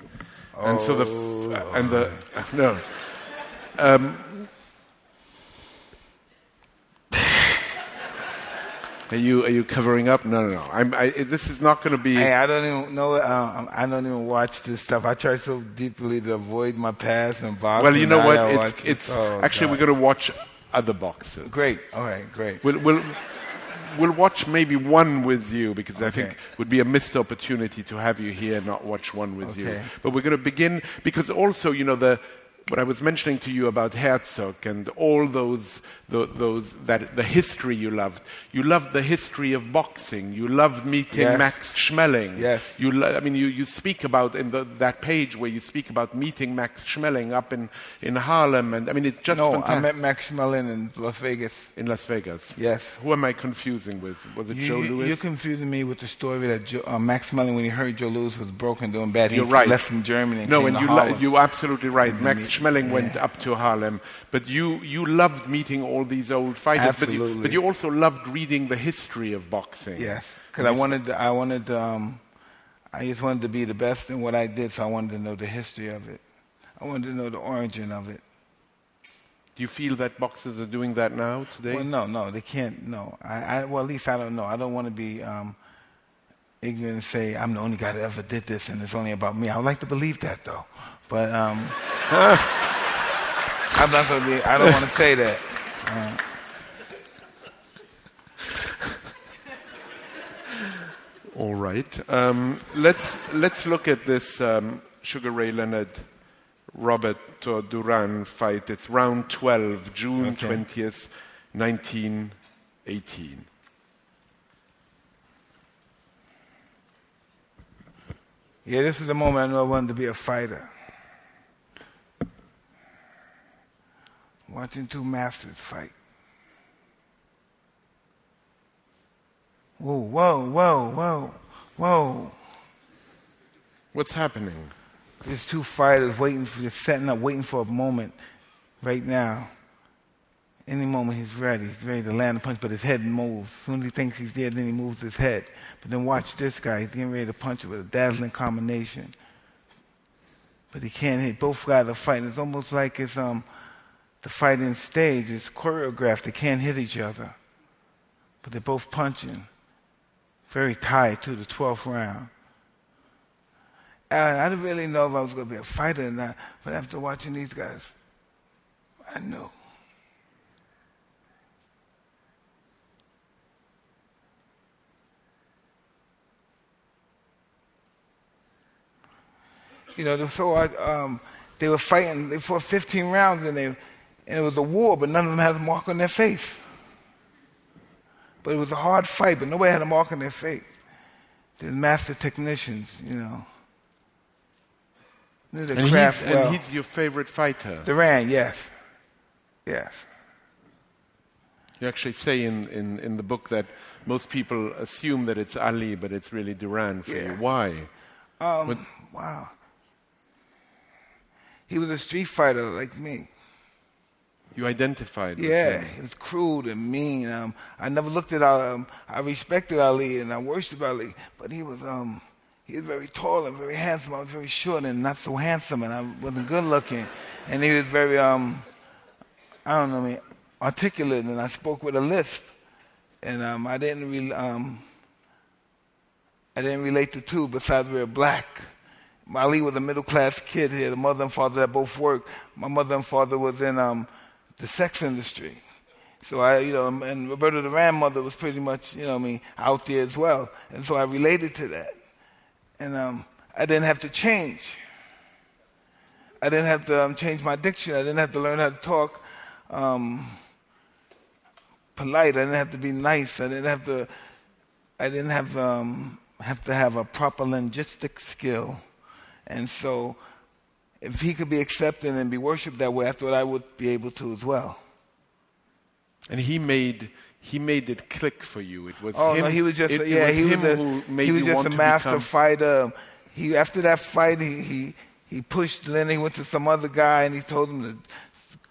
And so the f- and the no. Um, are you are you covering up? No, no, no. I'm, I, this is not going to be. Hey, I don't even know. Uh, I don't even watch this stuff. I try so deeply to avoid my past and boxing. well, you know what? gotta It's it's Oh, actually God. we're going to watch other boxes. great. All right, great. We'll, we'll, we'll watch maybe one with you because I think Okay. would be a missed opportunity to have you here and not watch one with you. But we're going to begin because also, you know, the what I was mentioning to you about Herzog and all those, tho- those that the history you loved. You loved the history of boxing. You loved meeting Yes. Max Schmeling. Yes. You, lo- I mean, you, you speak about in the, that page where you speak about meeting Max Schmeling up in, in Harlem, and I mean, it's just No, fantastic. I met Max Schmeling in Las Vegas. in Las Vegas. Yes. Who am I confusing with? Was it Joe you, Louis? You're confusing me with the story that Joe, uh, Max Schmeling, when he heard Joe Louis was broken, doing bad, he You're right. left from Germany. And no, came and to you Harlem. you're absolutely right. Max Schmeling went up to Harlem, but you you loved meeting all these old fighters. But you, Absolutely. but you also loved reading the history of boxing. Yes, because I wanted, I wanted, um, I just wanted to be the best in what I did, so I wanted to know the history of it. I wanted to know the origin of it. Do you feel that boxers are doing that now today? Well, no, no, they can't. No, I, I well, at least I don't know. I don't want to be um, ignorant and say I'm the only guy that ever did this, and it's only about me. I would like to believe that, though, but um, I'm not going to be. I don't want to say that. All right. Um, let's let's look at this um, Sugar Ray Leonard Robert uh, Duran fight. It's round 12, June Okay. 20th, 1918. Yeah, this is the moment I knew I wanted to be a fighter. Watching two masters fight. Whoa, whoa, whoa, whoa, whoa. What's happening? There's two fighters waiting for, just setting up, waiting for a moment right now. Any moment he's ready. He's ready to land a punch, but his head moves. As soon as he thinks he's dead, then he moves his head. But then watch this guy. He's getting ready to punch it with a dazzling combination. But he can't hit. Both guys are fighting. It's almost like it's um the fighting stage. is choreographed. They can't hit each other. But they're both punching. Very tight to the 12th round. And I didn't really know if I was going to be a fighter or not, but after watching these guys, I knew. You know, so I, um, they were fighting. They fought 15 rounds, and they, and it was a war, but none of them had a mark on their face. But it was a hard fight, but nobody had a mark on their face. They're master technicians, you know. Knew the And he's, craft well. and he's your favorite fighter. Duran, yes. Yes. You actually say in, in, in the book that most people assume that it's Ali, but it's really Duran for you. Why? Um, wow. He was a street fighter like me. You identified with Yeah, he was crude and mean. Um, I never looked at um, I respected Ali and I worshipped Ali, but he was um, he was very tall and very handsome. I was very short and not so handsome, and I wasn't good looking. And he was very um, I don't know, I mean, articulate, and I spoke with a lisp, and um, I didn't really um, I didn't relate to two besides we were black. Ali was a middle class kid. here. The mother and father that both worked. My mother and father was in um, the sex industry. So I, you know, and Roberta the grandmother was pretty much, you know, I mean, out there as well. And so I related to that. And um, I didn't have to change. I didn't have to um, change my diction. I didn't have to learn how to talk um, polite. I didn't have to be nice. I didn't have to. I didn't have um, have to have a proper linguistic skill. And so, if he could be accepted and be worshipped that way, I thought I would be able to as well. And he made he made it click for you. It was Oh him. no, he was just it, a, yeah, was he was him a, who made he was just a master become, fighter. He after that fight, he he he pushed Lenny. He went to some other guy and he told him to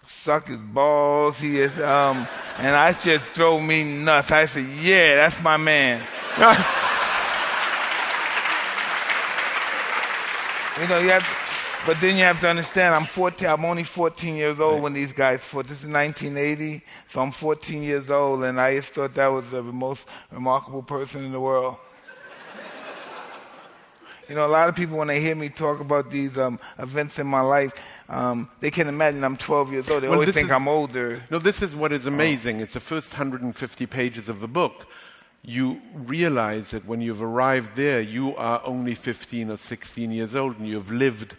suck his balls. He is um, and I just drove me nuts. I said, yeah, that's my man. you know, you have. But then you have to understand, I'm 14. I'm only 14 years old when these guys fought. This is 1980, so I'm 14 years old, and I just thought that was the most remarkable person in the world. you know, a lot of people when they hear me talk about these um, events in my life, um, they can imagine I'm 12 years old. They Well, always think is- I'm older. No, this is what Oh. amazing. It's the first 150 pages of the book. You realize that when you've arrived there, you are only 15 or 16 years old and you've lived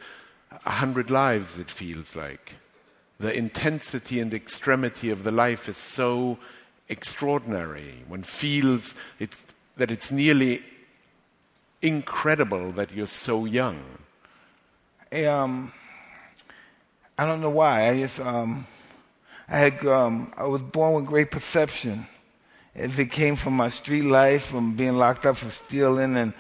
a hundred lives, it feels like. The intensity and extremity of the life is so extraordinary. One feels it, that it's nearly incredible that you're so young. Hey, um, I don't know why. I just um, I had um, I was born with great perception. If it came from my street life, from being locked up for stealing and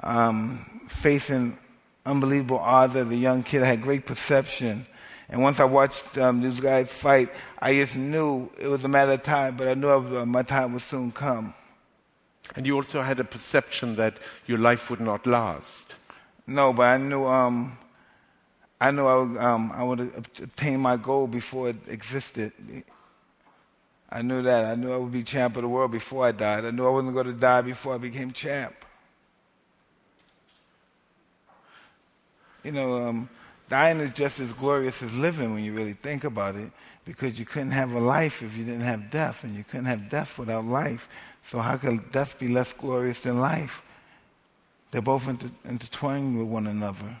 um, facing unbelievable odds as a young kid, I had great perception. And once I watched um, these guys fight, I just knew it was a matter of time. But I knew I was, uh, my time would soon come. And you also had a perception that your life would not last. No, but I knew um, I knew I would, um, I would obtain my goal before it existed. I knew that. I knew I would be champ of the world before I died. I knew I wasn't going to die before I became champ. You know, um, dying is just as glorious as living when you really think about it, because you couldn't have a life if you didn't have death, and you couldn't have death without life. So how could death be less glorious than life? They're both inter- intertwined with one another.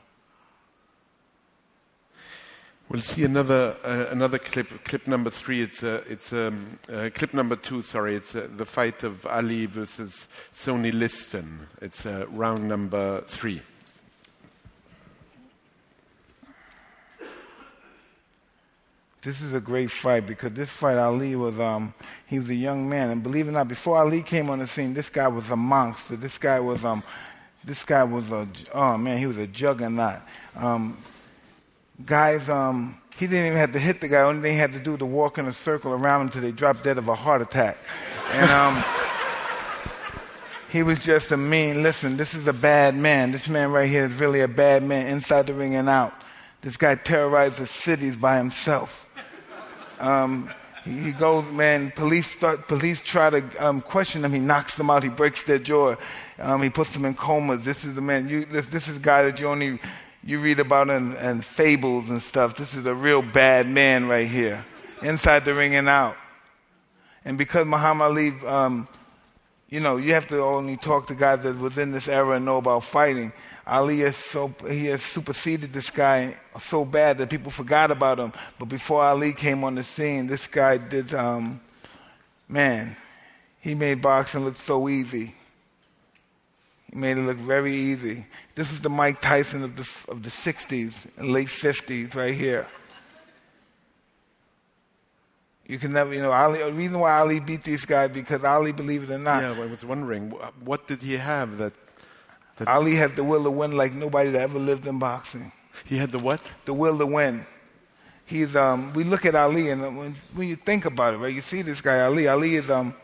We'll see another uh, another clip, clip number three. It's uh, it's um, uh, clip number two. Sorry, it's uh, the fight of Ali versus Sonny Liston. It's uh, round number three. This is a great fight because this fight, Ali was um, he was a young man, and believe it or not, before Ali came on the scene, this guy was a monster. This guy was um, this guy was a oh man, he was a juggernaut. Um, guys, um, he didn't even have to hit the guy. Only thing he had to do was walk in a circle around him until they dropped dead of a heart attack. And um, he was just a mean. Listen, this is a bad man. This man right here is really a bad man, inside the ring and out. This guy terrorizes cities by himself. Um, he, goes, man. Police start. Police try to um, question him. He knocks them out. He breaks their jaw. Um, he puts them in comas. This is the man. You, this, this is a guy that you only you read about in, in fables and stuff. This is a real bad man right here, inside the ring and out. And because Muhammad Ali, um, you know, you have to only talk to guys that within this era and know about fighting. Ali has so he has superseded this guy so bad that people forgot about him. But before Ali came on the scene, this guy did, um, man, he made boxing look so easy. He made it look very easy. This is the Mike Tyson of the of the '60s and late '50s, right here. You can never, you know, Ali. The reason why Ali beat these guys because Ali, believe it or not, Yeah, I was wondering what did he have that that Ali had the will to win like nobody that ever lived in boxing. he had the what? The will to win. he's um, we look at Ali, and when, when you think about it, right, you see this guy Ali. Ali is um,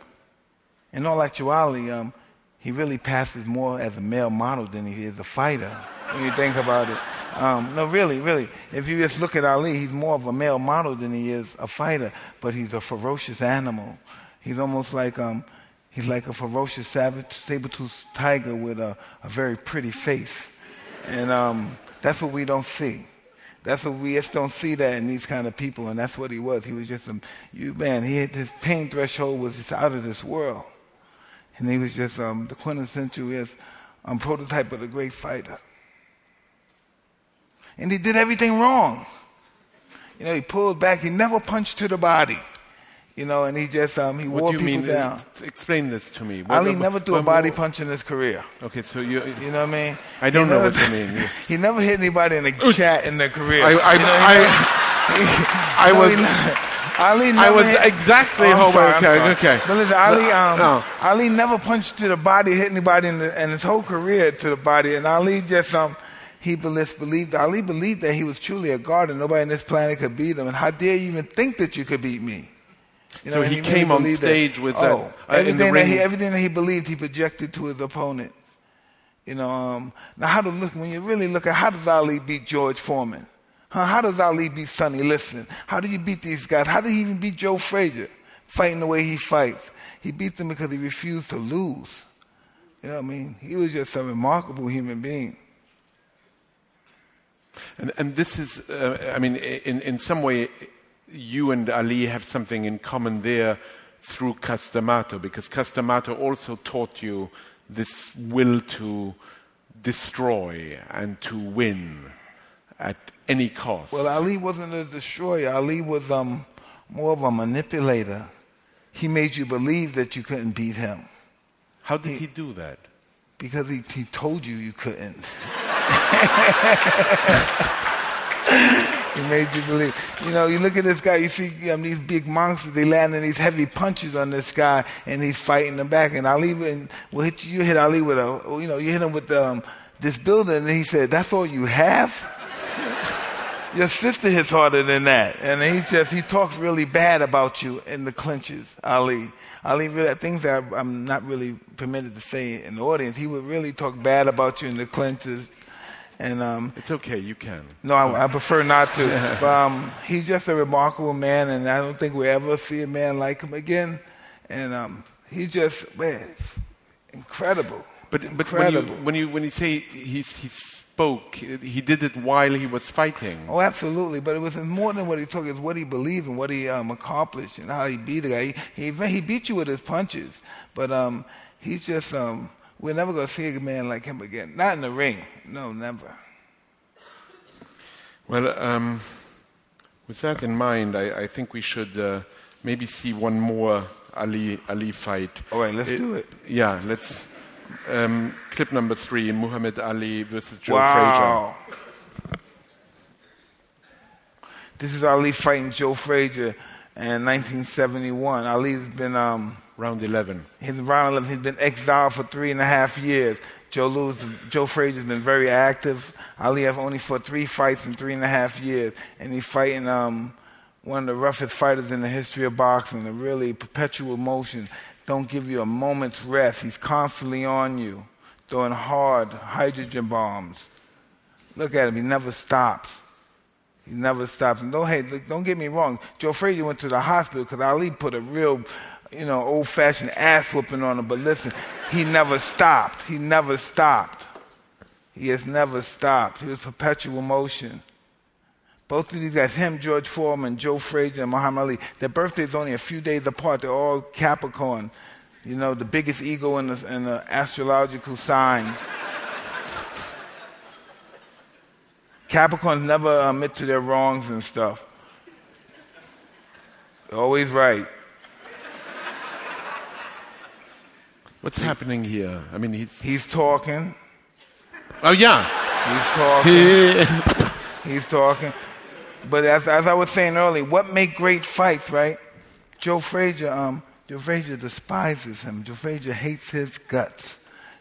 in all actuality, um, he really passes more as a male model than he is a fighter. when you think about it, um, no, really, really. If you just look at Ali, he's more of a male model than he is a fighter. But he's a ferocious animal. He's almost like um, he's like a ferocious savage saber-toothed tiger with a, a very pretty face, and um, that's what we don't see. That's what we just don't see that in these kind of people, and that's what he was. He was just a you man. He had, his pain threshold was just out of this world, and he was just um, the quintessential is um, prototype of the great fighter. And he did everything wrong. You know, he pulled back. He never punched to the body. You know, and he just um, he What wore do you people mean? down. Explain this to me. What- Ali what- never threw a body punch in his career. Okay, so you. You know what I mean? I don't He know never- what you mean. he never hit anybody in the chat in their career. I, I, You know, I, never- I No, was. he never- I was hit- exactly Oh, I'm how- sorry, okay, okay. But listen, Ali, um, No. Ali never punched to the body, hit anybody in, the, in his whole career to the body, and Ali just um, he believed, believed Ali believed that he was truly a god, and nobody on this planet could beat him. And how dare you even think that you could beat me? You So and he came on stage with that, oh, uh, everything that he everything that he believed he projected to his opponent. You know, um, now how to look when you really look at how does Ali beat George Foreman? Huh? How does Ali beat Sonny Liston? How do you beat these guys? How did he even beat Joe Frazier? Fighting the way he fights. He beat them because he refused to lose. You know what I mean? He was just a remarkable human being. And, and this is, uh, I mean, in, in some way, you and Ali have something in common there through Cus D'Amato, because Cus D'Amato also taught you this will to destroy and to win at any cost. Well, Ali wasn't a destroyer. Ali was um, more of a manipulator. He made you believe that you couldn't beat him How did he do that? because he, he told you you couldn't. he made you believe. You know, you look at this guy, you see um, these big monsters, they landing these heavy punches on this guy, and he's fighting them back. And Ali and will hit you, you hit Ali with a, you know, you hit him with um, this building, and he said, "That's all you have." Your sister hits harder than that, and he just he talks really bad about you in the clinches, Ali. Ali, really, things that I'm not really permitted to say in the audience. He would really talk bad about you in the clinches, and um, It's okay, you can. no, I, I prefer not to. but um, he's just a remarkable man, and I don't think we'll ever see a man like him again. And um, he's just man, incredible. But, but when, you, when, you, when you say he, he spoke, he did it while he was fighting. Oh, absolutely. But it was more than what he took. It's what he believed and what he um, accomplished and how he beat the guy. He, he, he beat you with his punches. But um, he's just, um, we're never going to see a man like him again. Not in the ring. No, never. Well, um, with that in mind, I, I think we should uh, maybe see one more Ali Ali fight. All right, let's do it. Yeah, let's. Um, clip number three: Muhammad Ali versus Joe Frazier. wow. This is Ali fighting Joe Frazier in 1971. Ali's been um, Frazier. Round eleven. He's around 11. He's been exiled for three and a half years. Joe Louis, Joe Frazier's been very active. Ali have only fought three fights in three and a half years, and he's fighting um, one of the roughest fighters in the history of boxing. A really perpetual motion, don't give you a moment's rest. He's constantly on you, throwing hard hydrogen bombs. Look at him; he never stops. He never stops. And don't, hey, don't get me wrong. Joe Frazier went to the hospital because Ali put a real, you know, old-fashioned ass whooping on him. But listen, he never stopped. He never stopped. He has never stopped. He was perpetual motion. Both of these guys, him, George Foreman, Joe Frazier, and Muhammad Ali, their birthdays only a few days apart. They're all Capricorn. You know, the biggest ego in the, in the astrological signs. Capricorns never admit to their wrongs and stuff. They're always right. What's happening here? I mean, he's. He's talking. Oh yeah. He's talking. He's talking. But as, as I was saying earlier, what make great fights, right? Joe Frazier, um, Joe Frazier despises him. Joe Frazier hates his guts.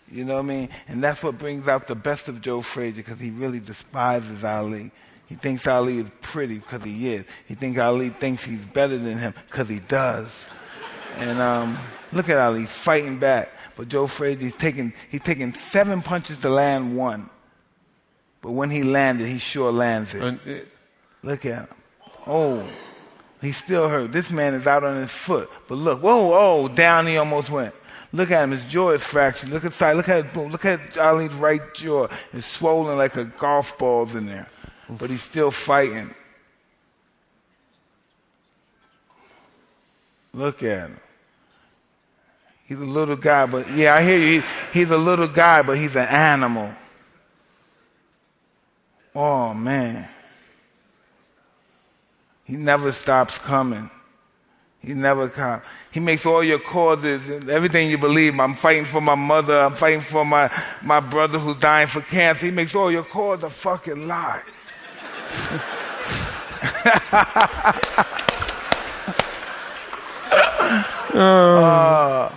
You know what I mean? And that's what brings out the best of Joe Frazier because he really despises Ali. He thinks Ali is pretty because he is. He thinks Ali thinks he's better than him because he does. And um, look at Ali, he's fighting back. But Joe Frazier, he's taking, he's taking seven punches to land one. But when he landed, he sure lands it. And, uh, Look at him. Oh, he's still hurt. This man is out on his foot. But look, whoa, oh, down he almost went. Look at him. His jaw is fractured. Look at side. Look at look at Ali's right jaw. It's swollen like a golf ball's in there. But he's still fighting. Look at him. He's a little guy, but yeah, I hear you. He, he's a little guy, but he's an animal. Oh man. He never stops coming. He never comes. He makes all your causes, everything you believe. I'm fighting for my mother. I'm fighting for my, my brother who's dying for cancer. He makes all your cause a fucking lie. Uh,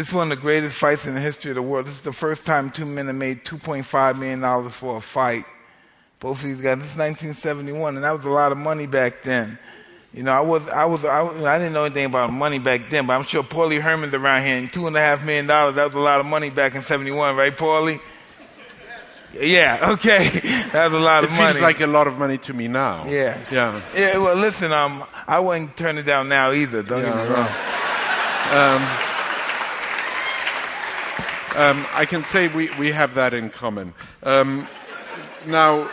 This is one of the greatest fights in the history of the world. This is the first time two men have made $2.5 million for a fight. Both of these guys. This is 1971, and that was a lot of money back then. You know, I was, I was, I, I didn't know anything about money back then, but I'm sure Paulie Herman's around here, and two and a half million dollars, that was a lot of money back in 71, right, Paulie? Yeah, okay. that was a lot it of money. feels like a lot of money to me now. Yeah. Yeah. Yeah, well, listen, um, I wouldn't turn it down now either, don't get me wrong. Um, um, I can say we, we have that in common. Um, now,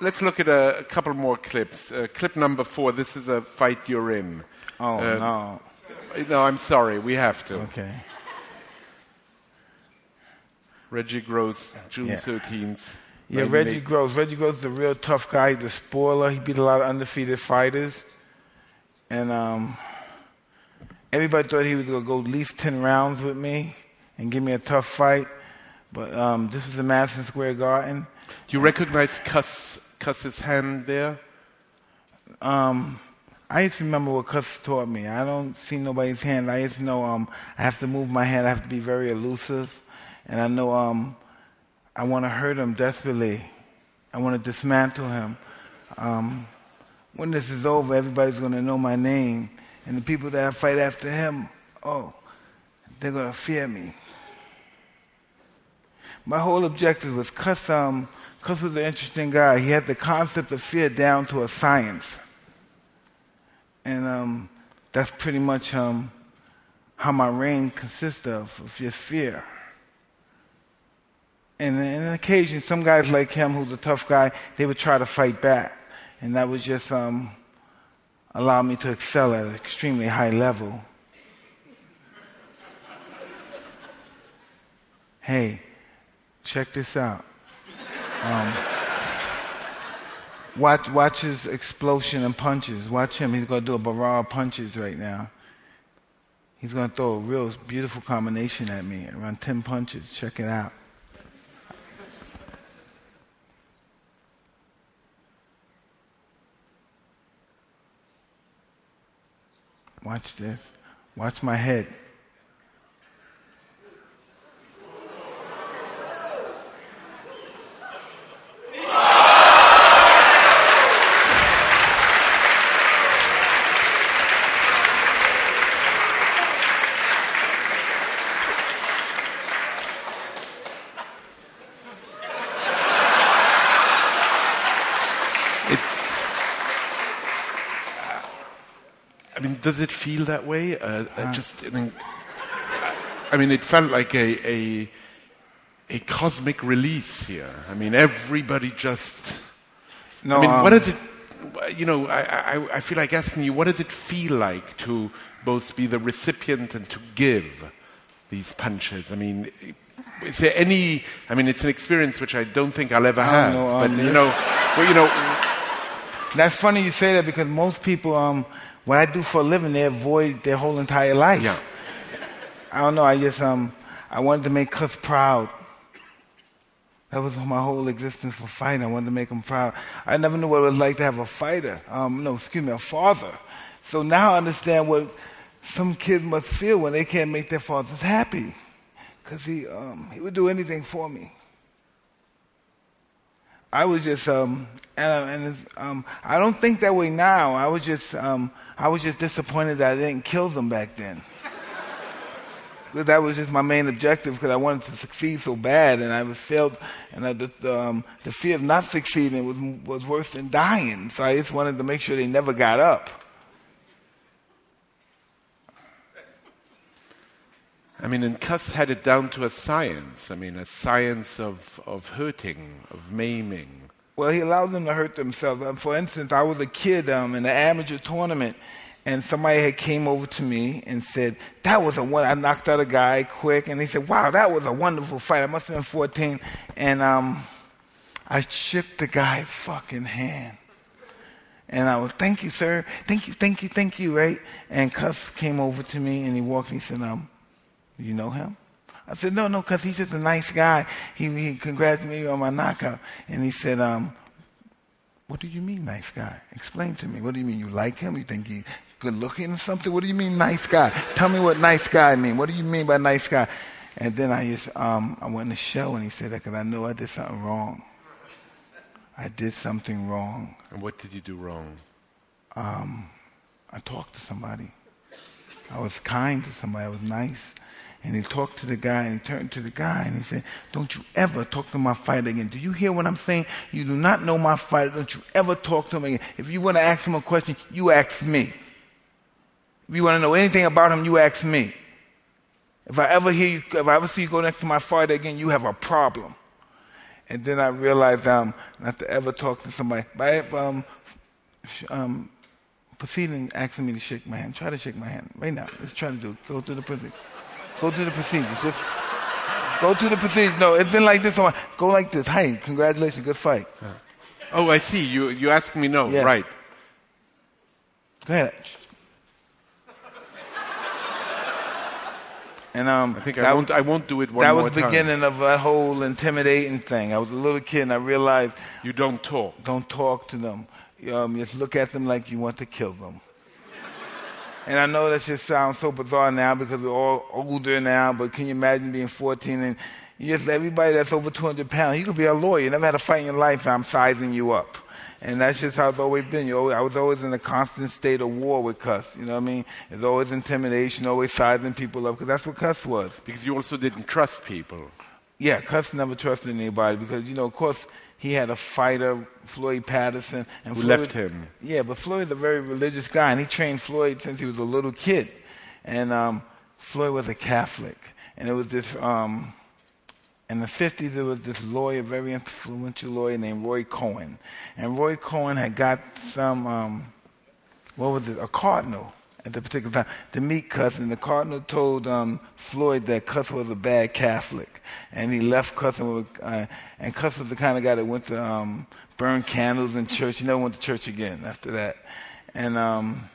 let's look at a, a couple more clips. Uh, clip number four. This is a fight you're in. Oh, Uh, no. No, I'm sorry. We have to. Okay. Reggie Gross, June Yeah. 13th. Yeah, 98. Reggie Gross. Reggie Gross is a real tough guy. He's a spoiler. He beat a lot of undefeated fighters. And um, everybody thought he was going to go at least 10 rounds with me and give me a tough fight. But um, this was the Madison Square Garden. Do you recognize Cus, Cus's hand there? Um, I used to remember what Cus taught me. I don't see nobody's hand. I used to know um, I have to move my hand. I have to be very elusive. And I know um, I want to hurt him desperately. I want to dismantle him. Um, when this is over, everybody's going to know my name. And the people that I fight after him, oh, they're going to fear me. My whole objective was Cus, um, Cus was an interesting guy. He had the concept of fear down to a science. And um, that's pretty much um, how my reign consists of, of just fear. And on occasion, some guys like him, who's a tough guy, they would try to fight back. And that would just um, allow me to excel at an extremely high level. Hey, check this out. Um, watch, watch his explosion and punches. Watch him. He's going to do a barrage of punches right now. He's going to throw a real beautiful combination at me. Around 10 punches. Check it out. Watch this. Watch my head. Does it feel that way? Uh, uh, just, I mean, I mean, it felt like a, a a cosmic release here. I mean, everybody just. No, I mean, um, what does it? You know, I, I I feel like asking you, what does it feel like to both be the recipient and to give these punches? I mean. Is there any? I mean, it's an experience which I don't think I'll ever have. but um, you know, well, you know, That's funny you say that because most people, um, what I do for a living, they avoid their whole entire life. yeah. I don't know. I just um, I wanted to make Cus proud. That was my whole existence for fighting. I wanted to make him proud. I never knew what it was like to have a fighter. Um, no, excuse me, a father. So now I understand what some kids must feel when they can't make their fathers happy. because he, um, he would do anything for me. I was just, um, and, and um, I don't think that way now. I was just, um, I was just disappointed that I didn't kill them back then. that was just my main objective because I wanted to succeed so bad, and I was failed, and I, the, um, the fear of not succeeding was was worse than dying. So I just wanted to make sure they never got up. I mean, and Cus had it down to a science. I mean, a science of, of hurting, of maiming. Well, he allowed them to hurt themselves. Um, for instance, I was a kid um, in an amateur tournament, and somebody had came over to me and said, that was a one, I knocked out a guy quick, and he said, wow, that was a wonderful fight. I must have been 14. And um, I shook the guy's fucking hand. And I was, thank you, sir. Thank you, thank you, thank you, right? And Cus came over to me and he walked me and he said, um, you know him? I said, no, no, because he's just a nice guy. He, he congratulated me on my knockout. And he said, um, what do you mean, nice guy? Explain to me. What do you mean? You like him? You think he's good looking or something? What do you mean, nice guy? Tell me what nice guy mean. What do you mean by nice guy? And then I just, um, I went in the show and he said that because I know I did something wrong. I did something wrong. And what did you do wrong? Um, I talked to somebody. I was kind to somebody. I was nice. And he talked to the guy and he turned to the guy and he said, Don't you ever talk to my fighter again. Do you hear what I'm saying? You do not know my fighter. Don't you ever talk to him again. If you want to ask him a question, you ask me. If you want to know anything about him, you ask me. If I ever hear you, if I ever see you go next to my fighter again, you have a problem. And then I realized um, not to ever talk to somebody. By um, um, proceeding asking me to shake my hand, try to shake my hand right now. Let's try to do it. Go through the procedure. Go through the procedures. Just go through the procedures. No, it's been like this. Go like this. Hey, congratulations, good fight. Oh, I see. You you asked me no, Yes. right? Go ahead. And um, I think I won't. I won't do it one that was the beginning of that whole intimidating thing. I was a little kid and I realized You don't talk. don't talk to them. Um, just look at them like you want to kill them. And I know that just sounds so bizarre now because we're all older now, but can you imagine being 14 and you just everybody that's over 200 pounds, you could be a lawyer. You never had a fight in your life, and I'm sizing you up. And that's just how it's always been. You always, I was always in a constant state of war with Cus. You know what I mean? There's always intimidation, always sizing people up, because that's what Cus was. Because you also didn't trust people. Yeah, Cus never trusted anybody because, you know, of course, he had a fighter, Floyd Patterson. And Who Floyd, left him. Yeah, but Floyd's a very religious guy, and he trained Floyd since he was a little kid. And um, Floyd was a Catholic. And it was this, um, in the 50s, there was this lawyer, very influential lawyer named Roy Cohn. And Roy Cohn had got some, um, what was it, a cardinal at the particular time to meet Cus. And the cardinal told um, Floyd that Cus was a bad Catholic. And he left Cus, and, uh, and Cus was the kind of guy that went to um, burn candles in church. He never went to church again after that. And um,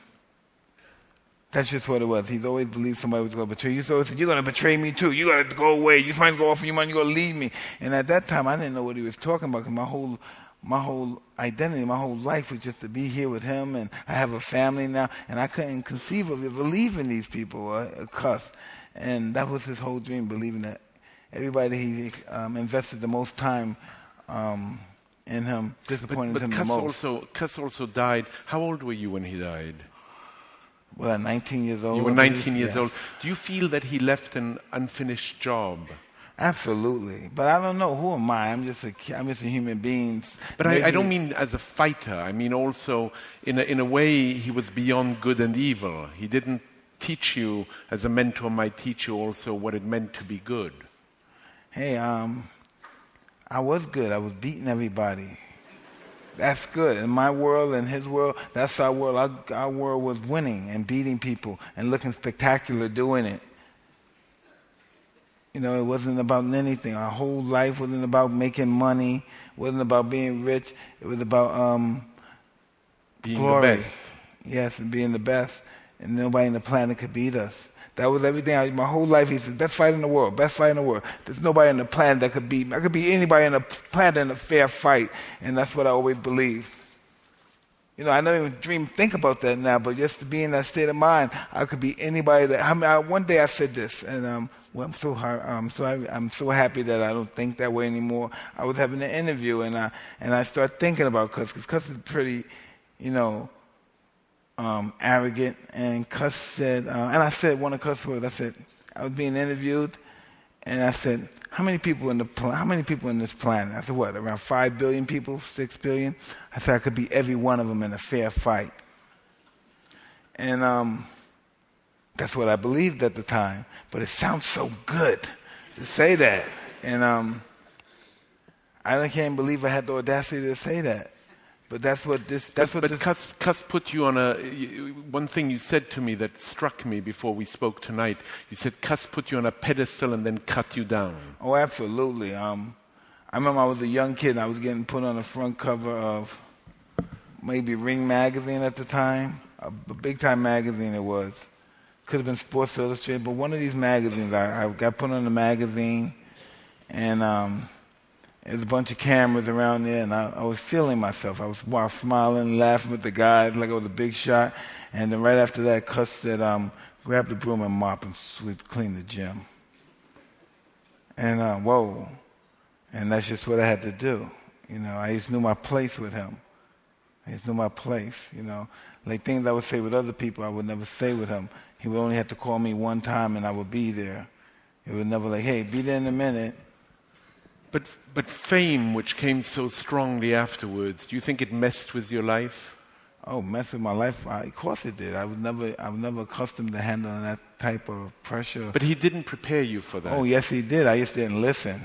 that's just what it was. He's always believed somebody was going to betray you. So he said, You're going to betray me too. You're going to go away. You're trying to go off your money. You're going to leave me. And at that time, I didn't know what he was talking about because my whole, my whole identity, my whole life was just to be here with him. And I have a family now. And I couldn't conceive of it, believing these people, uh, uh, Cus. And that was his whole dream, believing that everybody he um, invested the most time um, in him disappointed But, him but the Cus most. also, Cus also died. How old were you when he died? well, 19 years old. You were 19 years yes. old. Do you feel that he left an unfinished job? Absolutely, but I don't know who am I. I'm just a I'm just a human being. But I, I don't mean as a fighter. I mean also, in a, in a way, he was beyond good and evil. He didn't teach you, as a mentor might teach you also, what it meant to be good. Hey, um, I was good. I was beating everybody. That's good. In my world, in his world, that's our world. Our, our world was winning and beating people and looking spectacular doing it. You know, it wasn't about anything. Our whole life wasn't about making money. wasn't about being rich. It was about um, Being glory. the best. Yes, and being the best. And nobody on the planet could beat us. That was everything. I, my whole life, he said, best fight in the world, best fight in the world. There's nobody on the planet that could beat me. I could beat anybody on the planet in a fair fight. And that's what I always believed. You know, I don't even dream think about that now, but just to be in that state of mind, I could be anybody that. I mean, I, one day I said this, and um, well, I'm so hard, um, so I, I'm so happy that I don't think that way anymore. I was having an interview, and I and I started thinking about Cus because Cus is pretty, you know, um, arrogant, and Cus said, uh, and I said one of Cus words. I said I was being interviewed, and I said, how many people in the pl- how many people in this planet? I said, what? Around five billion people, six billion. I said I could be every one of them in a fair fight, and um, that's what I believed at the time. But it sounds so good to say that, and um, I can't believe I had the audacity to say that. But that's what this. That's but, what but. Cus, Cus put you on a. One thing you said to me that struck me before we spoke tonight. You said Cus put you on a pedestal and then cut you down. Oh, absolutely. Um, I remember I was a young kid and I was getting put on the front cover of maybe Ring magazine at the time, a, a big time magazine it was. Could have been Sports Illustrated, but one of these magazines. I, I got put on the magazine, and um, there's a bunch of cameras around there, and I, I was feeling myself. I was, was smiling, laughing with the guys like I was a big shot. And then right after that, Cus said, um, grab the broom and mop and sweep, clean the gym. And uh, whoa, and that's just what I had to do. You know, I just knew my place with him. I just knew my place. You know, like things I would say with other people, I would never say with him. He would only have to call me one time, and I would be there. He would never like, hey, be there in a minute. But, but fame, which came so strongly afterwards, do you think it messed with your life? Oh, mess with my life? I, of course it did. I was never, I was never accustomed to handling that type of pressure. But he didn't prepare you for that. Oh, yes, he did. I just didn't listen.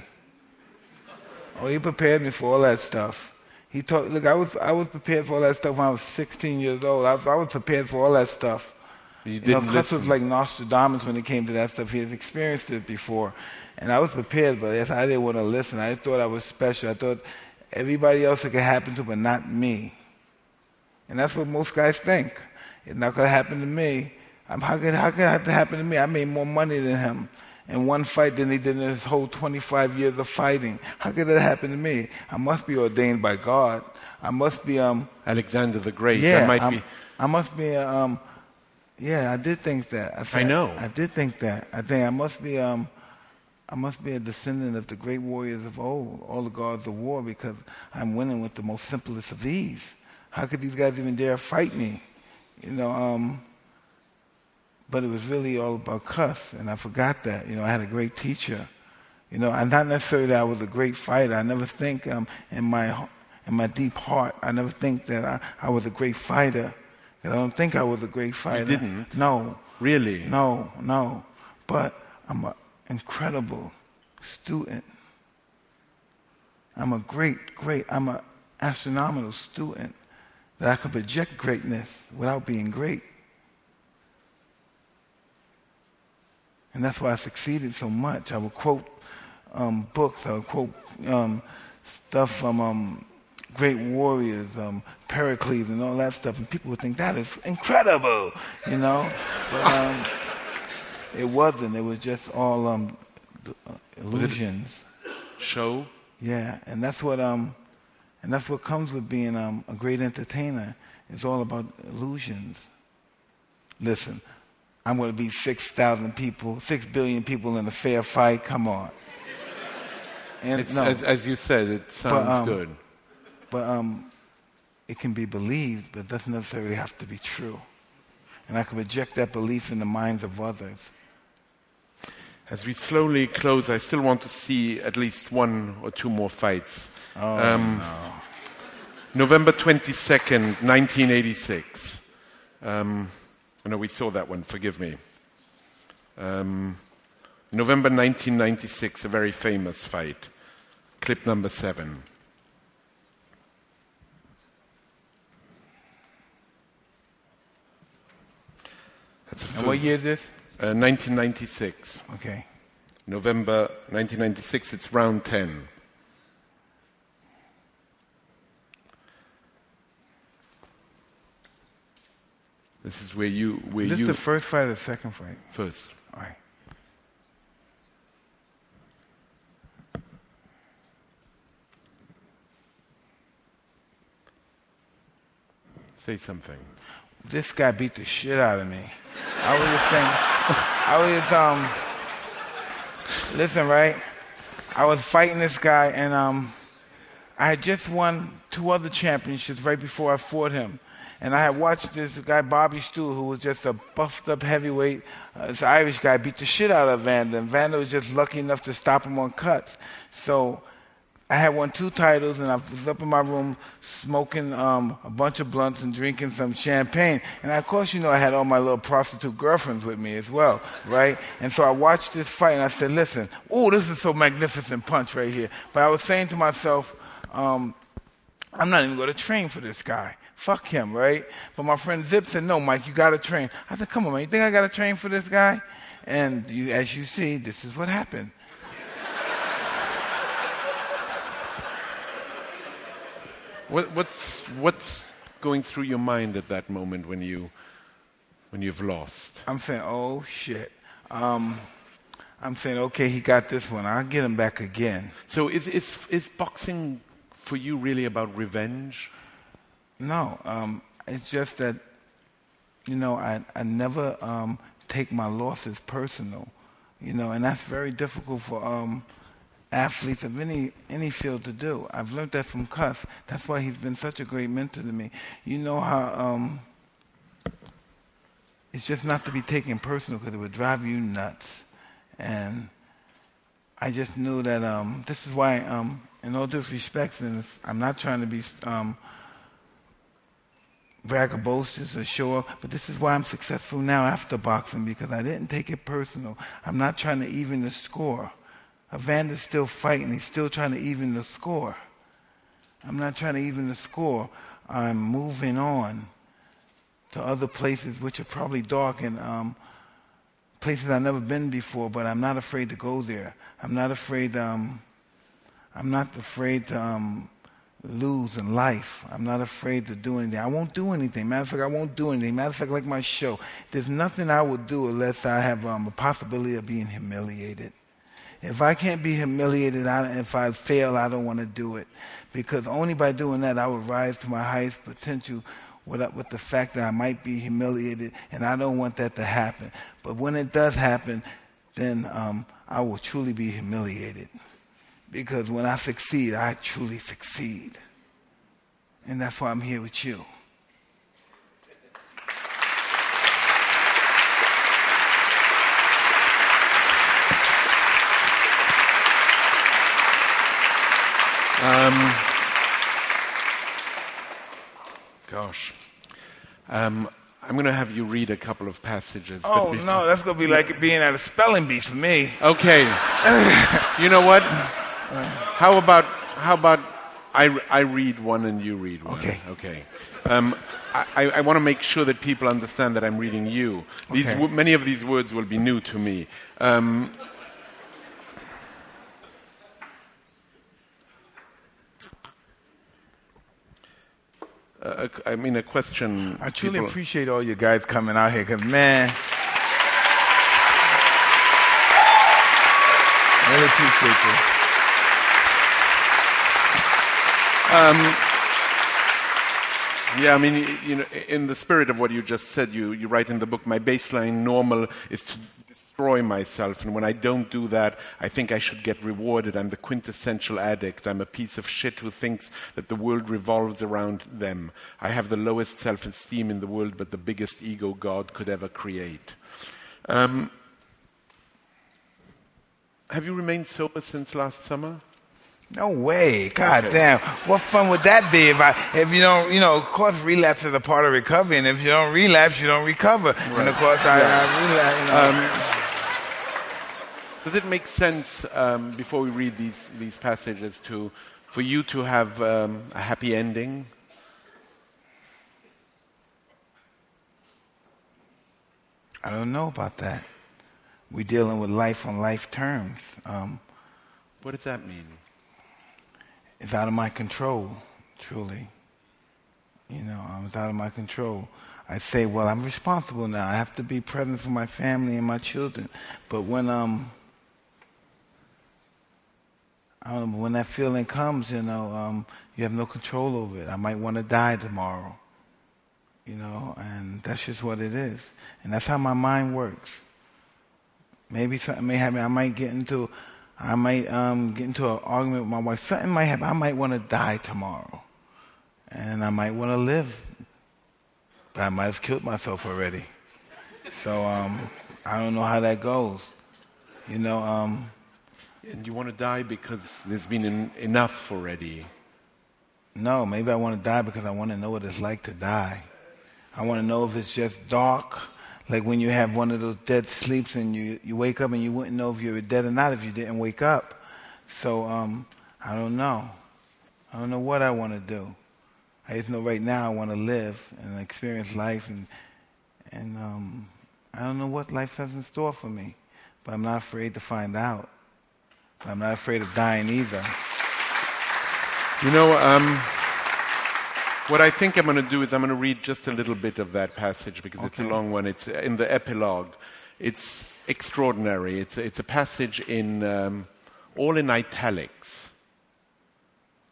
Oh, he prepared me for all that stuff. He taught. Look, I was, I was prepared for all that stuff when I was 16 years old. I was, I was prepared for all that stuff. You You didn't know, Chris listen. was like Nostradamus when it came to that stuff. He had experienced it before. And I was prepared, but yes, I didn't want to listen. I thought I was special. I thought everybody else it could happen to, but not me. And that's what most guys think. It's not going to happen to me. I'm, how, could, how could it have to happen to me? I made more money than him in one fight than he did in his whole 25 years of fighting. How could that happen to me? I must be ordained by God. I must be, um, Alexander the Great. yeah, that might I'm- be. I must be, um, yeah, I did think that. I, thought- know. I did think that. I think I must be, um, I must be a descendant of the great warriors of old, all the gods of war, because I'm winning with the most simplest of ease. How could these guys even dare fight me? You know, um, but it was really all about Cus, and I forgot that. You know, I had a great teacher. You know, and not necessarily that I was a great fighter. I never think um, in my in my deep heart, I never think that I, I was a great fighter. I don't think I was a great fighter. didn't? No. Really? No, no. But I'm an incredible student. I'm a great, great, I'm an astronomical student that I can project greatness without being great. And that's why I succeeded so much. I would quote um, books, I would quote um, stuff from um, great warriors, um, Pericles, and all that stuff, and people would think that is incredible, you know. But um, it wasn't. It was just all um, illusions. Show? Yeah, and that's what um, and that's what comes with being um, a great entertainer. It's all about illusions. Listen, I'm going to beat six thousand people, six billion people in a fair fight. Come on. And no, as, as you said, it sounds um, good. but um, it can be believed, but it doesn't necessarily have to be true. And I can project that belief in the minds of others. As we slowly close, I still want to see at least one or two more fights. Oh, Um, November 22nd, 1986. Um, know we saw that one, forgive me. Um, November 1996, a very famous fight. Clip number seven. That's a and what year is this? Uh, 1996. Okay. November 1996, it's round 10. This is where you where Is this you the first fight or the second fight? first. All right. Say something. This guy beat the shit out of me. I was just saying, I was just, um, listen, right? I was fighting this guy, and um, I had just won two other championships right before I fought him. And I had watched this guy, Bobby Stool, who was just a buffed up heavyweight, uh, this Irish guy, beat the shit out of Vanda. And Vanda was just lucky enough to stop him on cuts. So I had won two titles, and I was up in my room smoking um, a bunch of blunts and drinking some champagne. And of course, you know, I had all my little prostitute girlfriends with me as well, right? And so I watched this fight, and I said, "Listen, oh, this is so magnificent punch right here." But I was saying to myself, um, "I'm not even going to train for this guy." Fuck him, right? But my friend Zip said, no, Mike, you got to train. I said, come on, man, you think I got to train for this guy? And you, as you see, this is what happened. What, what's, what's going through your mind at that moment when, you, when you've lost? I'm saying, oh shit. Um, I'm saying, okay, he got this one. I'll get him back again. So is, is, is boxing for you really about revenge? No, um, it's just that, you know, I, I never um, take my losses personal, you know, and that's very difficult for um, athletes of any any field to do. I've learned that from Cus. That's why he's been such a great mentor to me. You know how um, it's just not to be taken personal because it would drive you nuts, and I just knew that um, this is why, um, in all disrespect, and I'm not trying to be um, braggadocious or up, but this is why I'm successful now after boxing because I didn't take it personal. I'm not trying to even the score. Evander's still fighting. He's still trying to even the score. I'm not trying to even the score. I'm moving on to other places which are probably dark and um, places I've never been before, but I'm not afraid to go there. I'm not afraid. Um, I'm not afraid to um, lose in life. I'm not afraid to do anything. I won't do anything. Matter of fact, I won't do anything. Matter of fact, like my show, there's nothing I would do unless I have um, a possibility of being humiliated. If I can't be humiliated, I, if I fail, I don't want to do it. Because only by doing that, I would rise to my highest potential with, with the fact that I might be humiliated, and I don't want that to happen. But when it does happen, then um, I will truly be humiliated. Because when I succeed, I truly succeed. And that's why I'm here with you. Um, gosh. Um, I'm going to have you read a couple of passages. Oh, no, that's going to be like being at a spelling bee for me. Okay. you know what? How about, how about I, I read one and you read one? Okay. Okay. Um, I, I want to make sure that people understand that I'm reading you. These, Okay. many of these words will be new to me. Um, uh, I mean, a question. I truly people- appreciate all you guys coming out here because, man, really appreciate you. Yeah, I mean, you know, in the spirit of what you just said, you, you write in the book, my baseline normal is to destroy myself. And when I don't do that, I think I should get rewarded. I'm the quintessential addict. I'm a piece of shit who thinks that the world revolves around them. I have the lowest self esteem in the world, but the biggest ego God could ever create. Um, have you remained sober since last summer? No way. God Okay. damn. What fun would that be if I if you don't you know, of course relapse is a part of recovery and if you don't relapse you don't recover. And of course I, I relapse you know. Does it make sense, um, before we read these, these passages, to, for you to have um, a happy ending? I don't know about that. We're dealing with life on life terms. Um, What does that mean? it's out of my control, truly. You know, um, it's out of my control. I say, well, I'm responsible now. I have to be present for my family and my children. But when um, Know, when that feeling comes, you know, um, you have no control over it. I might want to die tomorrow. you know, and that's just what it is. And that's how my mind works. Maybe something may happen. I might get into, I might um, get into an argument with my wife. Something might happen. I might want to die tomorrow, and I might want to live, but I might have killed myself already. So um, I don't know how that goes. You know. And you want to die because there's been en- enough already. No, maybe I want to die because I want to know what it's like to die. I want to know if it's just dark, like when you have one of those dead sleeps and you, you wake up and you wouldn't know if you were dead or not if you didn't wake up. So um, I don't know. I don't know what I want to do. I just know right now I want to live and experience life, and and um, I don't know what life has in store for me, but I'm not afraid to find out. I'm not afraid of dying either. You know, um, what I think I'm going to do is I'm going to read just a little bit of that passage because okay. it's a long one. It's in the epilogue. It's extraordinary. It's, it's a passage in um, all in italics.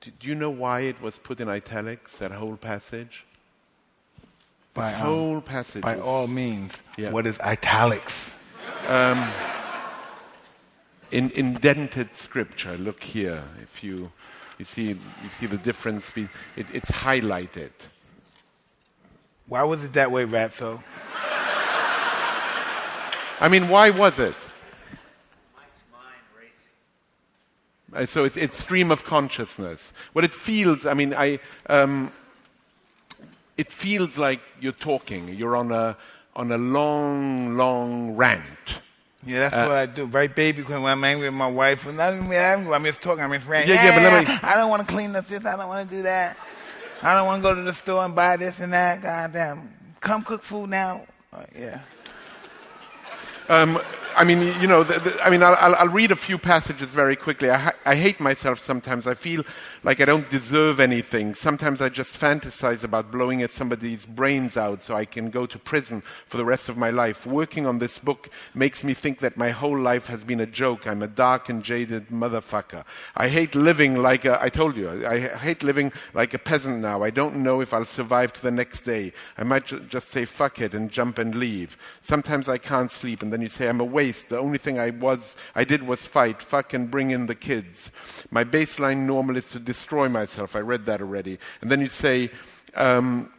Do, do, you know why it was put in italics? That whole passage. By, this um, whole passage. By all means, yeah. what is italics? Um, in indented scripture. Look here, if you you see, you see the difference. Be, it, it's highlighted. Why was it that way, Ratso? I mean, why was it? Uh, so it's, it's stream of consciousness. What it feels, I mean, I, um, it feels like you're talking. You're on a, on a long, long rant. Yeah, that's uh, what I do. Right, baby? Because when I'm angry with my wife, I'm even angry. I'm just talking. I'm just ranting. Yeah, yeah, but let me. I don't want to clean up this. I don't want to do that. I don't want to go to the store and buy this and that. God damn. Come cook food now. Uh, yeah. Um, I mean, you know, the, the, I mean, I'll, I'll, read a few passages very quickly. I, ha- I, hate myself sometimes. I feel like I don't deserve anything. Sometimes I just fantasize about blowing at somebody's brains out so I can go to prison for the rest of my life. Working on this book makes me think that my whole life has been a joke. I'm a dark and jaded motherfucker. I hate living like a, I told you, I hate living like a peasant now. I don't know if I'll survive to the next day. I might ju- just say fuck it and jump and leave. Sometimes I can't sleep and then you say I'm awake The only thing I was I did was fight, fuck and bring in the kids. My baseline normal is to destroy myself. I read that already. And then you say, um,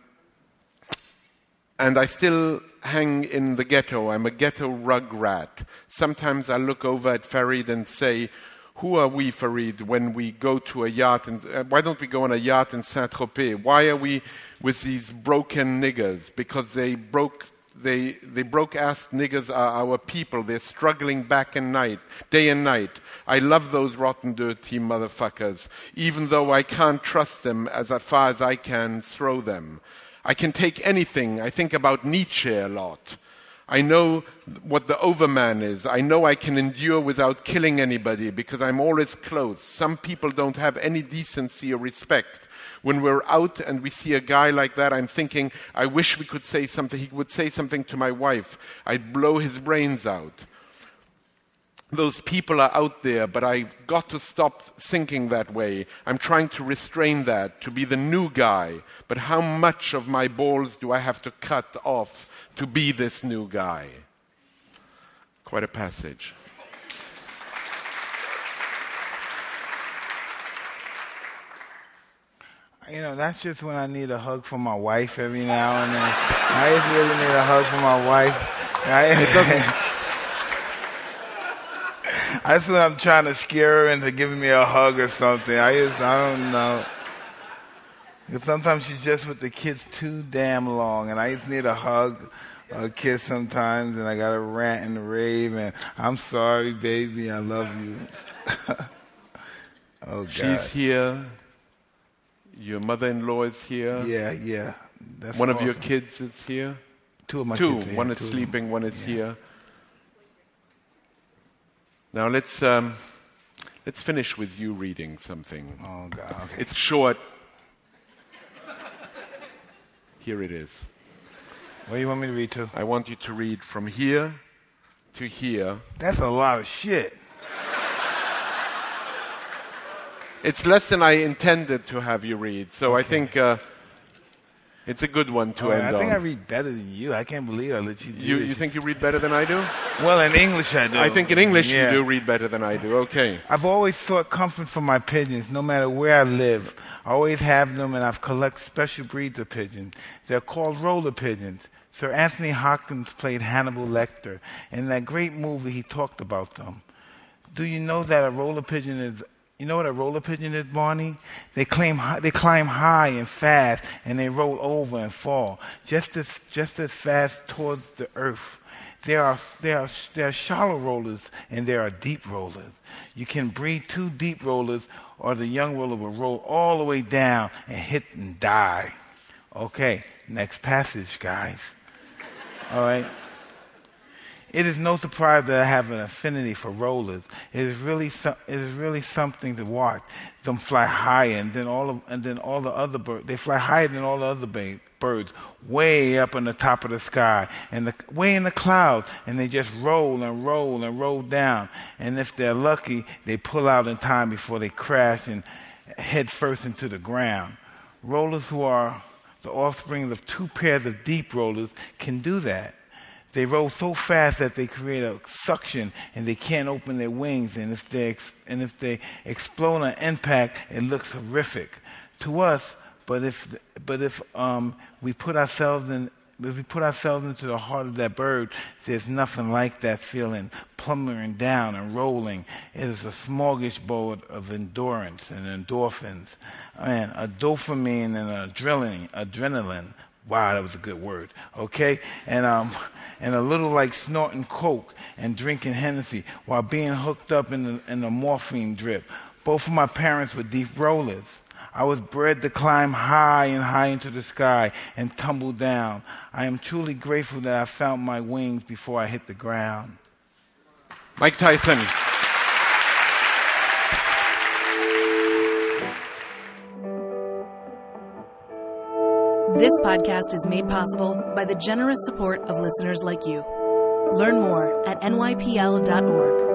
and I still hang in the ghetto. I'm a ghetto rug rat. Sometimes I look over at Farid and say, who are we, Farid, when we go to a yacht? And, uh, why don't we go on a yacht in Saint Tropez? Why are we with these broken niggers? Because they broke they, they broke ass niggers are our people. They're struggling back and night, day and night. I love those rotten, dirty motherfuckers, even though I can't trust them as far as I can throw them. I can take anything. I think about Nietzsche a lot. I know what the overman is. I know I can endure without killing anybody because I'm always close. Some people don't have any decency or respect. When we're out and we see a guy like that, I'm thinking, I wish we could say something. He would say something to my wife. I'd blow his brains out. Those people are out there, but I've got to stop thinking that way. I'm trying to restrain that, to be the new guy. But how much of my balls do I have to cut off to be this new guy? Quite a passage. You know, that's just when I need a hug from my wife every now and then. I just really need a hug from my wife. I, that's when I'm trying to scare her into giving me a hug or something. I just, I don't know. Because sometimes she's just with the kids too damn long, and I just need a hug, a kiss sometimes, and I got to rant and rave, and I'm sorry, baby, I love you. oh, God. She's here. Your mother-in-law is here. Yeah, yeah. That's one awesome. of your kids is here. Two of my Two. kids. One is sleeping. One is yeah. here. Now let's um, let's finish with you reading something. Oh God. Okay. It's short. Here it is. What do you want me to read to? I want you to read from here to here. That's a lot of shit. It's less than I intended to have you read. So okay. I think. Uh, It's a good one to end I think on. I read better than you. I can't believe I let you do you, this. you think you read better than I do? well, in English I do. I think in English Yeah. you do read better than I do. Okay. I've always sought comfort from my pigeons, no matter where I live. I always have them, and I've collected special breeds of pigeons. They're called roller pigeons. Sir Anthony Hopkins played Hannibal Lecter. In that great movie, he talked about them. Do you know that a roller pigeon is? You know what a roller pigeon is, Barney? They claim they climb high and fast, and they roll over and fall just as just as fast towards the earth. There are there are there are shallow rollers and there are deep rollers. You can breed two deep rollers, or the young roller will roll all the way down and hit and die. Okay, next passage, guys. All right. It is no surprise that I have an affinity for rollers. It is really, so, it is really something to watch them fly higher, and then all of, and then all the other birds. They fly higher than all the other ba- birds, way up on the top of the sky, and the, way in the clouds, and they just roll and roll and roll down. And if they're lucky, they pull out in time before they crash and head first into the ground. Rollers who are the offspring of two pairs of deep rollers can do that. They roll so fast that they create a suction and they can't open their wings. And if they, ex- and if they explode on impact, it looks horrific to us. But if, but if um, we put ourselves in, if we put ourselves into the heart of that bird, there's nothing like that feeling, plummeting down and rolling. It is a smorgasbord of endurance and endorphins, and a dopamine and adrenaline. Adrenaline. Wow, that was a good word. Okay, and um, and a little like snorting coke and drinking Hennessy while being hooked up in the, in the morphine drip. Both of my parents were deep rollers. I was bred to climb high and high into the sky and tumble down. I am truly grateful that I found my wings before I hit the ground. Mike Tyson. This podcast is made possible by the generous support of listeners like you. Learn more at nypl.org.